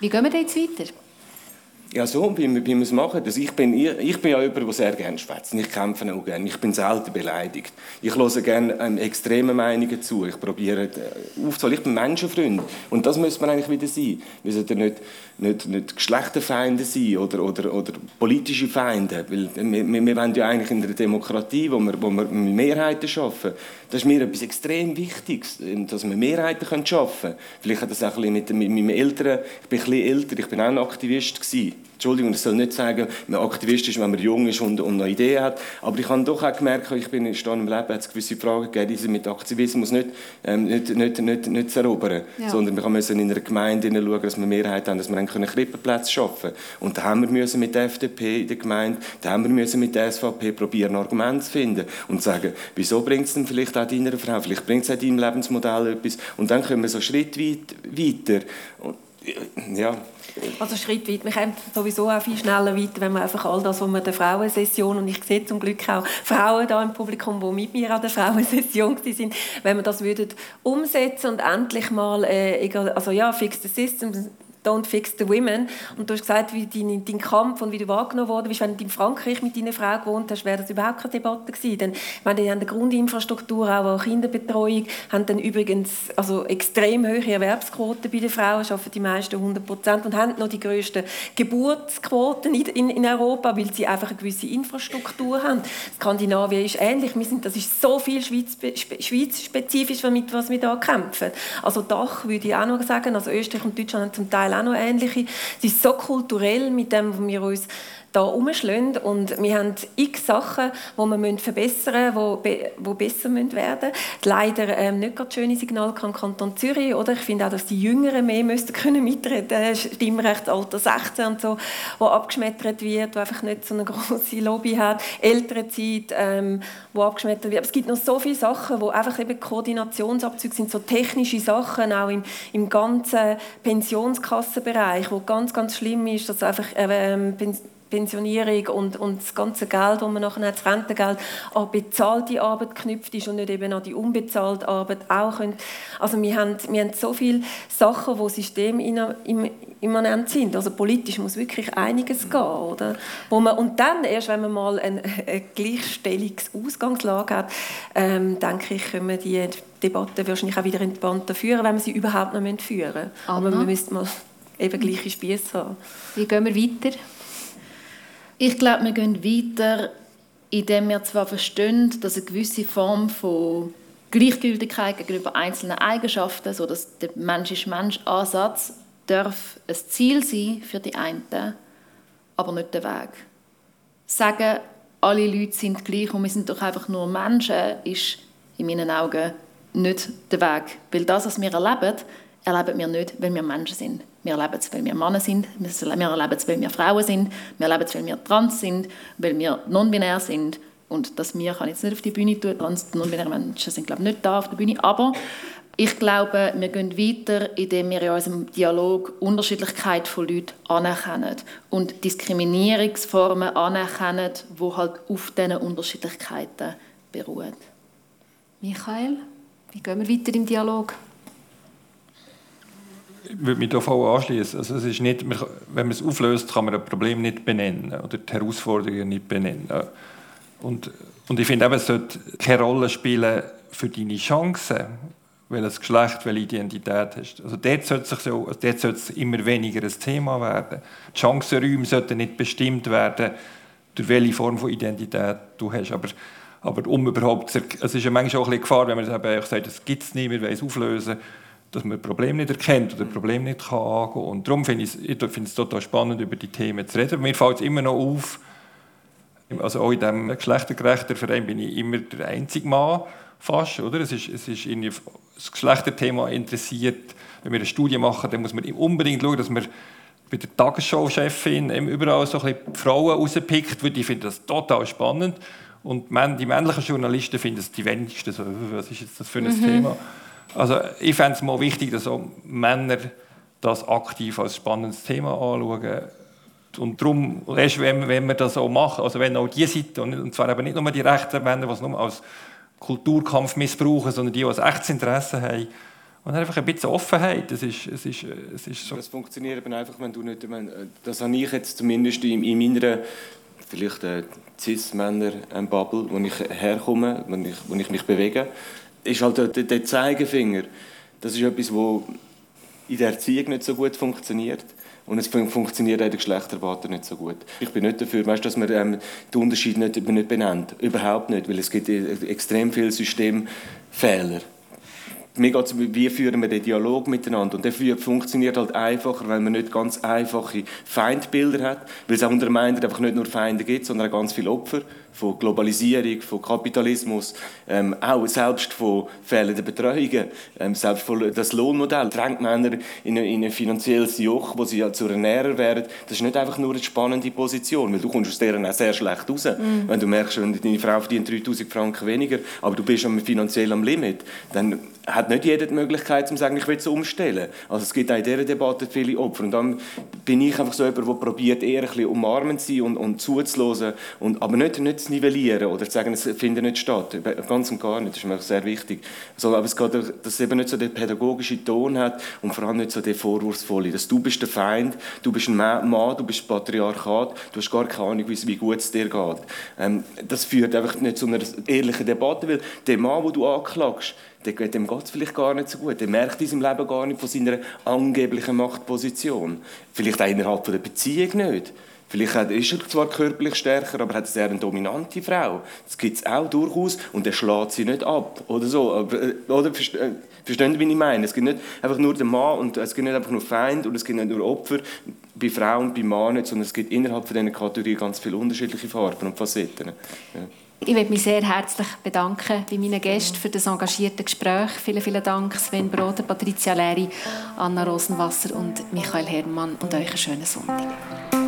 B: Wie gehen wir jetzt weiter?
E: Ja, so, wie, wie wir es machen. Also ich, bin, ich, ich bin ja jemand, der sehr gerne schwätzt. Ich kämpfe auch gerne. Ich bin selten beleidigt. Ich höre gerne ähm, extreme Meinungen zu. Ich probiere äh, aufzuholen. Ich bin Menschenfreund. Und das müssen wir eigentlich wieder sein. Wir sollten nicht, nicht, nicht Geschlechterfeinde sein oder, oder, oder politische Feinde. Weil wir, wir, wir wollen ja eigentlich in einer Demokratie, wo wir, wo wir Mehrheiten schaffen. Das ist mir etwas extrem Wichtiges, dass wir Mehrheiten schaffen können. Vielleicht hat das auch ein bisschen mit, mit meinem Eltern, ich bin ein bisschen älter, ich bin auch ein Aktivist gewesen Entschuldigung, ich soll nicht sagen, man Aktivist ist, wenn man jung ist und, und eine Idee hat. Aber ich habe doch auch gemerkt, ich bin stehe im Leben, hat es gewisse Fragen gegeben, die mit Aktivismus nicht, ähm, nicht, nicht, nicht, nicht zu erobern. Ja. Sondern wir müssen in einer Gemeinde schauen, dass wir Mehrheit haben, dass wir einen Krippenplatz schaffen können. Und da haben wir müssen mit der FDP in der Gemeinde, da haben wir müssen mit der SVP probieren, Argumente zu finden und sagen, wieso bringt es denn vielleicht auch deiner Frau, vielleicht bringt es auch deinem Lebensmodell etwas. Und dann können wir so Schritt weit weiter. Und, ja,
D: also Schritt weit. Wir kommen sowieso auch viel schneller weiter, wenn wir einfach all das, was wir der Frauensession, und ich sehe zum Glück auch Frauen da im Publikum, die mit mir an der Frauensession sind, wenn wir das würden umsetzen und endlich mal, äh, also ja, fix the system, Don't Fix the Women. Und du hast gesagt, wie dein, dein Kampf und wie du wahrgenommen worden bist. Wenn du in Frankreich mit deiner Frau gewohnt hast, wäre das überhaupt keine Debatte gewesen. Denn, meine, die haben eine Grundinfrastruktur, auch eine Kinderbetreuung, haben dann übrigens also extrem hohe Erwerbsquoten bei den Frauen, schaffen die meisten 100 Prozent und haben noch die grössten Geburtsquoten in, in, in, Europa, weil sie einfach eine gewisse Infrastruktur haben. Skandinavien ist ähnlich. Wir sind, das ist so viel Schweiz-spezifisch, mit was wir da kämpfen. Also Dach würde ich auch noch sagen. Also Österreich und Deutschland haben zum Teil auch noch ähnliche. Es ist so kulturell mit dem, was wir uns da umschlagen und wir haben x Sachen, die wir verbessern müssen, die, be besser müssen werden Leider ähm, nicht gerade schöne Signale kann Kanton Zürich, oder? Ich finde auch, dass die Jüngeren mehr müssten können mitreden, Stimmrechtsalter 16 und so, wo abgeschmettert wird, wo einfach nicht so eine große Lobby hat, Elternzeit, ähm, wo abgeschmettert wird. Aber es gibt noch so viele Sachen, wo einfach eben Koordinationsabzüge sind, so technische Sachen, auch im, im ganzen Pensionskassenbereich, wo ganz, ganz schlimm ist, dass einfach ähm, Pensionierung und, und das ganze Geld, das man nachher hat, das Rentengeld, an bezahlte Arbeit geknüpft ist und nicht eben an die unbezahlte Arbeit auch können. Also wir haben, wir haben so viele Sachen, die systemimmanent sind. Also politisch muss wirklich einiges gehen. Oder? Wo man, und dann, erst wenn man mal eine, eine Gleichstellungsausgangslage hat, ähm, denke ich, können wir die Debatte wahrscheinlich auch wieder entspannter führen, wenn wir sie überhaupt noch führen müssen. Aber wir müssen mal eben gleiche Spieße haben.
B: Wie gehen wir weiter?
C: Ich glaube, wir gehen weiter, indem wir zwar verstehen, dass eine gewisse Form von Gleichgültigkeit gegenüber einzelnen Eigenschaften, so dass der Mensch-ist-Mensch-Ansatz darf ein Ziel sein für die einen, aber nicht der Weg. Sagen, alle Leute sind gleich und wir sind doch einfach nur Menschen, ist in meinen Augen nicht der Weg. Weil das, was wir erleben, erleben wir nicht, weil wir Menschen sind. Wir erleben es, weil wir Männer sind, wir erleben es, weil wir Frauen sind, wir erleben es, weil wir trans sind, weil wir non-binär sind. Und das «wir» kann ich jetzt nicht auf die Bühne tun, trans non-binäre Menschen sind glaube ich nicht da auf der Bühne, aber ich glaube, wir gehen weiter, indem wir in unserem Dialog Unterschiedlichkeit von Leuten anerkennen und Diskriminierungsformen anerkennen, die halt auf diesen Unterschiedlichkeiten beruhen.
B: Michael, wie gehen wir weiter im Dialog?
F: Würde mich da voll anschließen. Also es ist nicht, wenn man es auflöst, kann man ein Problem nicht benennen oder die Herausforderungen nicht benennen. Und, und ich finde es sollte keine Rolle spielen für deine Chancen, welches Geschlecht, welche Identität hast. Also dort sollte, sich so, also dort sollte es immer weniger ein Thema werden. Die Chancenräume sollten nicht bestimmt werden, durch welche Form von Identität du hast. Aber, aber um überhaupt, es ist ja manchmal auch ein bisschen Gefahr, wenn man sagt, das gibt es nicht, wir wollen es auflösen dass man Probleme nicht erkennt oder Probleme nicht kann angehen Und darum finde ich, ich finde es total spannend, über die Themen zu reden. Mir fällt es immer noch auf, also auch in diesem geschlechtergerechten Verein bin ich immer der einzige Mann, fast, oder? Es ist, es ist irgendwie das Geschlechterthema interessiert. Wenn wir eine Studie machen, dann muss man unbedingt schauen, dass man bei der Tagesschau-Chefin überall so ein bisschen Frauen rauspickt, weil die finden das total spannend. Und die männlichen Journalisten finden es die wenigsten so, was ist jetzt das für ein mhm. Thema? Also ich fände es mal wichtig, dass auch Männer das aktiv als spannendes Thema anschauen. Und darum, erst wenn, wenn wir das auch machen, also wenn auch die Seite, und zwar eben nicht nur die rechten Männer, die es nur als Kulturkampf missbrauchen, sondern die, die ein echtes Interesse haben, und einfach ein bisschen Offenheit. Das, ist, es ist, es ist so.
E: Das funktioniert eben einfach, wenn du nicht, das habe ich jetzt zumindest in, in meiner vielleicht äh, Cis-Männer-Bubble, wo ich herkomme, wo ich, wo ich mich bewege, ist halt der, der Zeigefinger. Das ist etwas, wo in der Erziehung nicht so gut funktioniert. Und es funktioniert in der Geschlechterdebatte nicht so gut. Ich bin nicht dafür, weißt, dass man ähm, den Unterschied nicht, nicht benennt. Überhaupt nicht, weil es gibt äh, extrem viele Systemfehler. mir geht wie führen wir den Dialog miteinander. Und der funktioniert halt einfacher, wenn man nicht ganz einfache Feindbilder hat, weil es auch unter einfach nicht nur Feinde gibt, sondern auch ganz viele Opfer von Globalisierung, von Kapitalismus, ähm, auch selbst von fehlenden Betreuungen, ähm, selbst von das Lohnmodell drängt Männer in ein, in ein finanzielles Joch, wo sie ja zu Ernährer werden. Das ist nicht einfach nur eine spannende Position, weil du kommst aus deren auch sehr schlecht raus. Mhm. Wenn du merkst, wenn deine Frau verdient 3000 Franken weniger, aber du bist finanziell am Limit, dann hat nicht jeder die Möglichkeit, zu sagen, ich will es umstellen. Also es gibt auch in dieser Debatte viele Opfer. Und dann bin ich einfach so jemand, der probiert, eher ein bisschen umarmend zu sein und, und zuzuhören, und, aber nicht, nicht zu nivellieren oder zu sagen, es findet nicht statt. Ganz und gar nicht. Das ist mir sehr wichtig. Also, aber es geht, dass es eben nicht so den pädagogischen Ton hat und vor allem nicht so den vorwurfsvolle. Dass du bist der Feind, du bist ein Mann, du bist Patriarchat, du hast gar keine Ahnung, wie gut es dir geht. Ähm, das führt einfach nicht zu einer ehrlichen Debatte, weil der Mann, den du anklagst, dem geht es vielleicht gar nicht so gut. Er merkt in seinem Leben gar nicht von seiner angeblichen Machtposition. Vielleicht auch innerhalb der Beziehung nicht. Vielleicht ist er zwar körperlich stärker, aber hat eine dominante Frau. Das gibt es auch durchaus und er schlägt sie nicht ab. Oder so. Äh, oder, äh, verstehen Sie, wie ich meine? Es gibt nicht einfach nur den Mann und es gibt nicht einfach nur Feind und es gibt nicht nur Opfer bei Frauen und bei Mann nicht, sondern es gibt innerhalb von diesen Kategorien ganz viele unterschiedliche Farben und Facetten. Ja.
B: Ich möchte mich sehr herzlich bedanken bei meinen Gästen für das engagierte Gespräch. Vielen, vielen Dank Sven Broder, Patricia Leri, Anna Rosenwasser und Michael Herrmann und euch einen schönen Sonntag.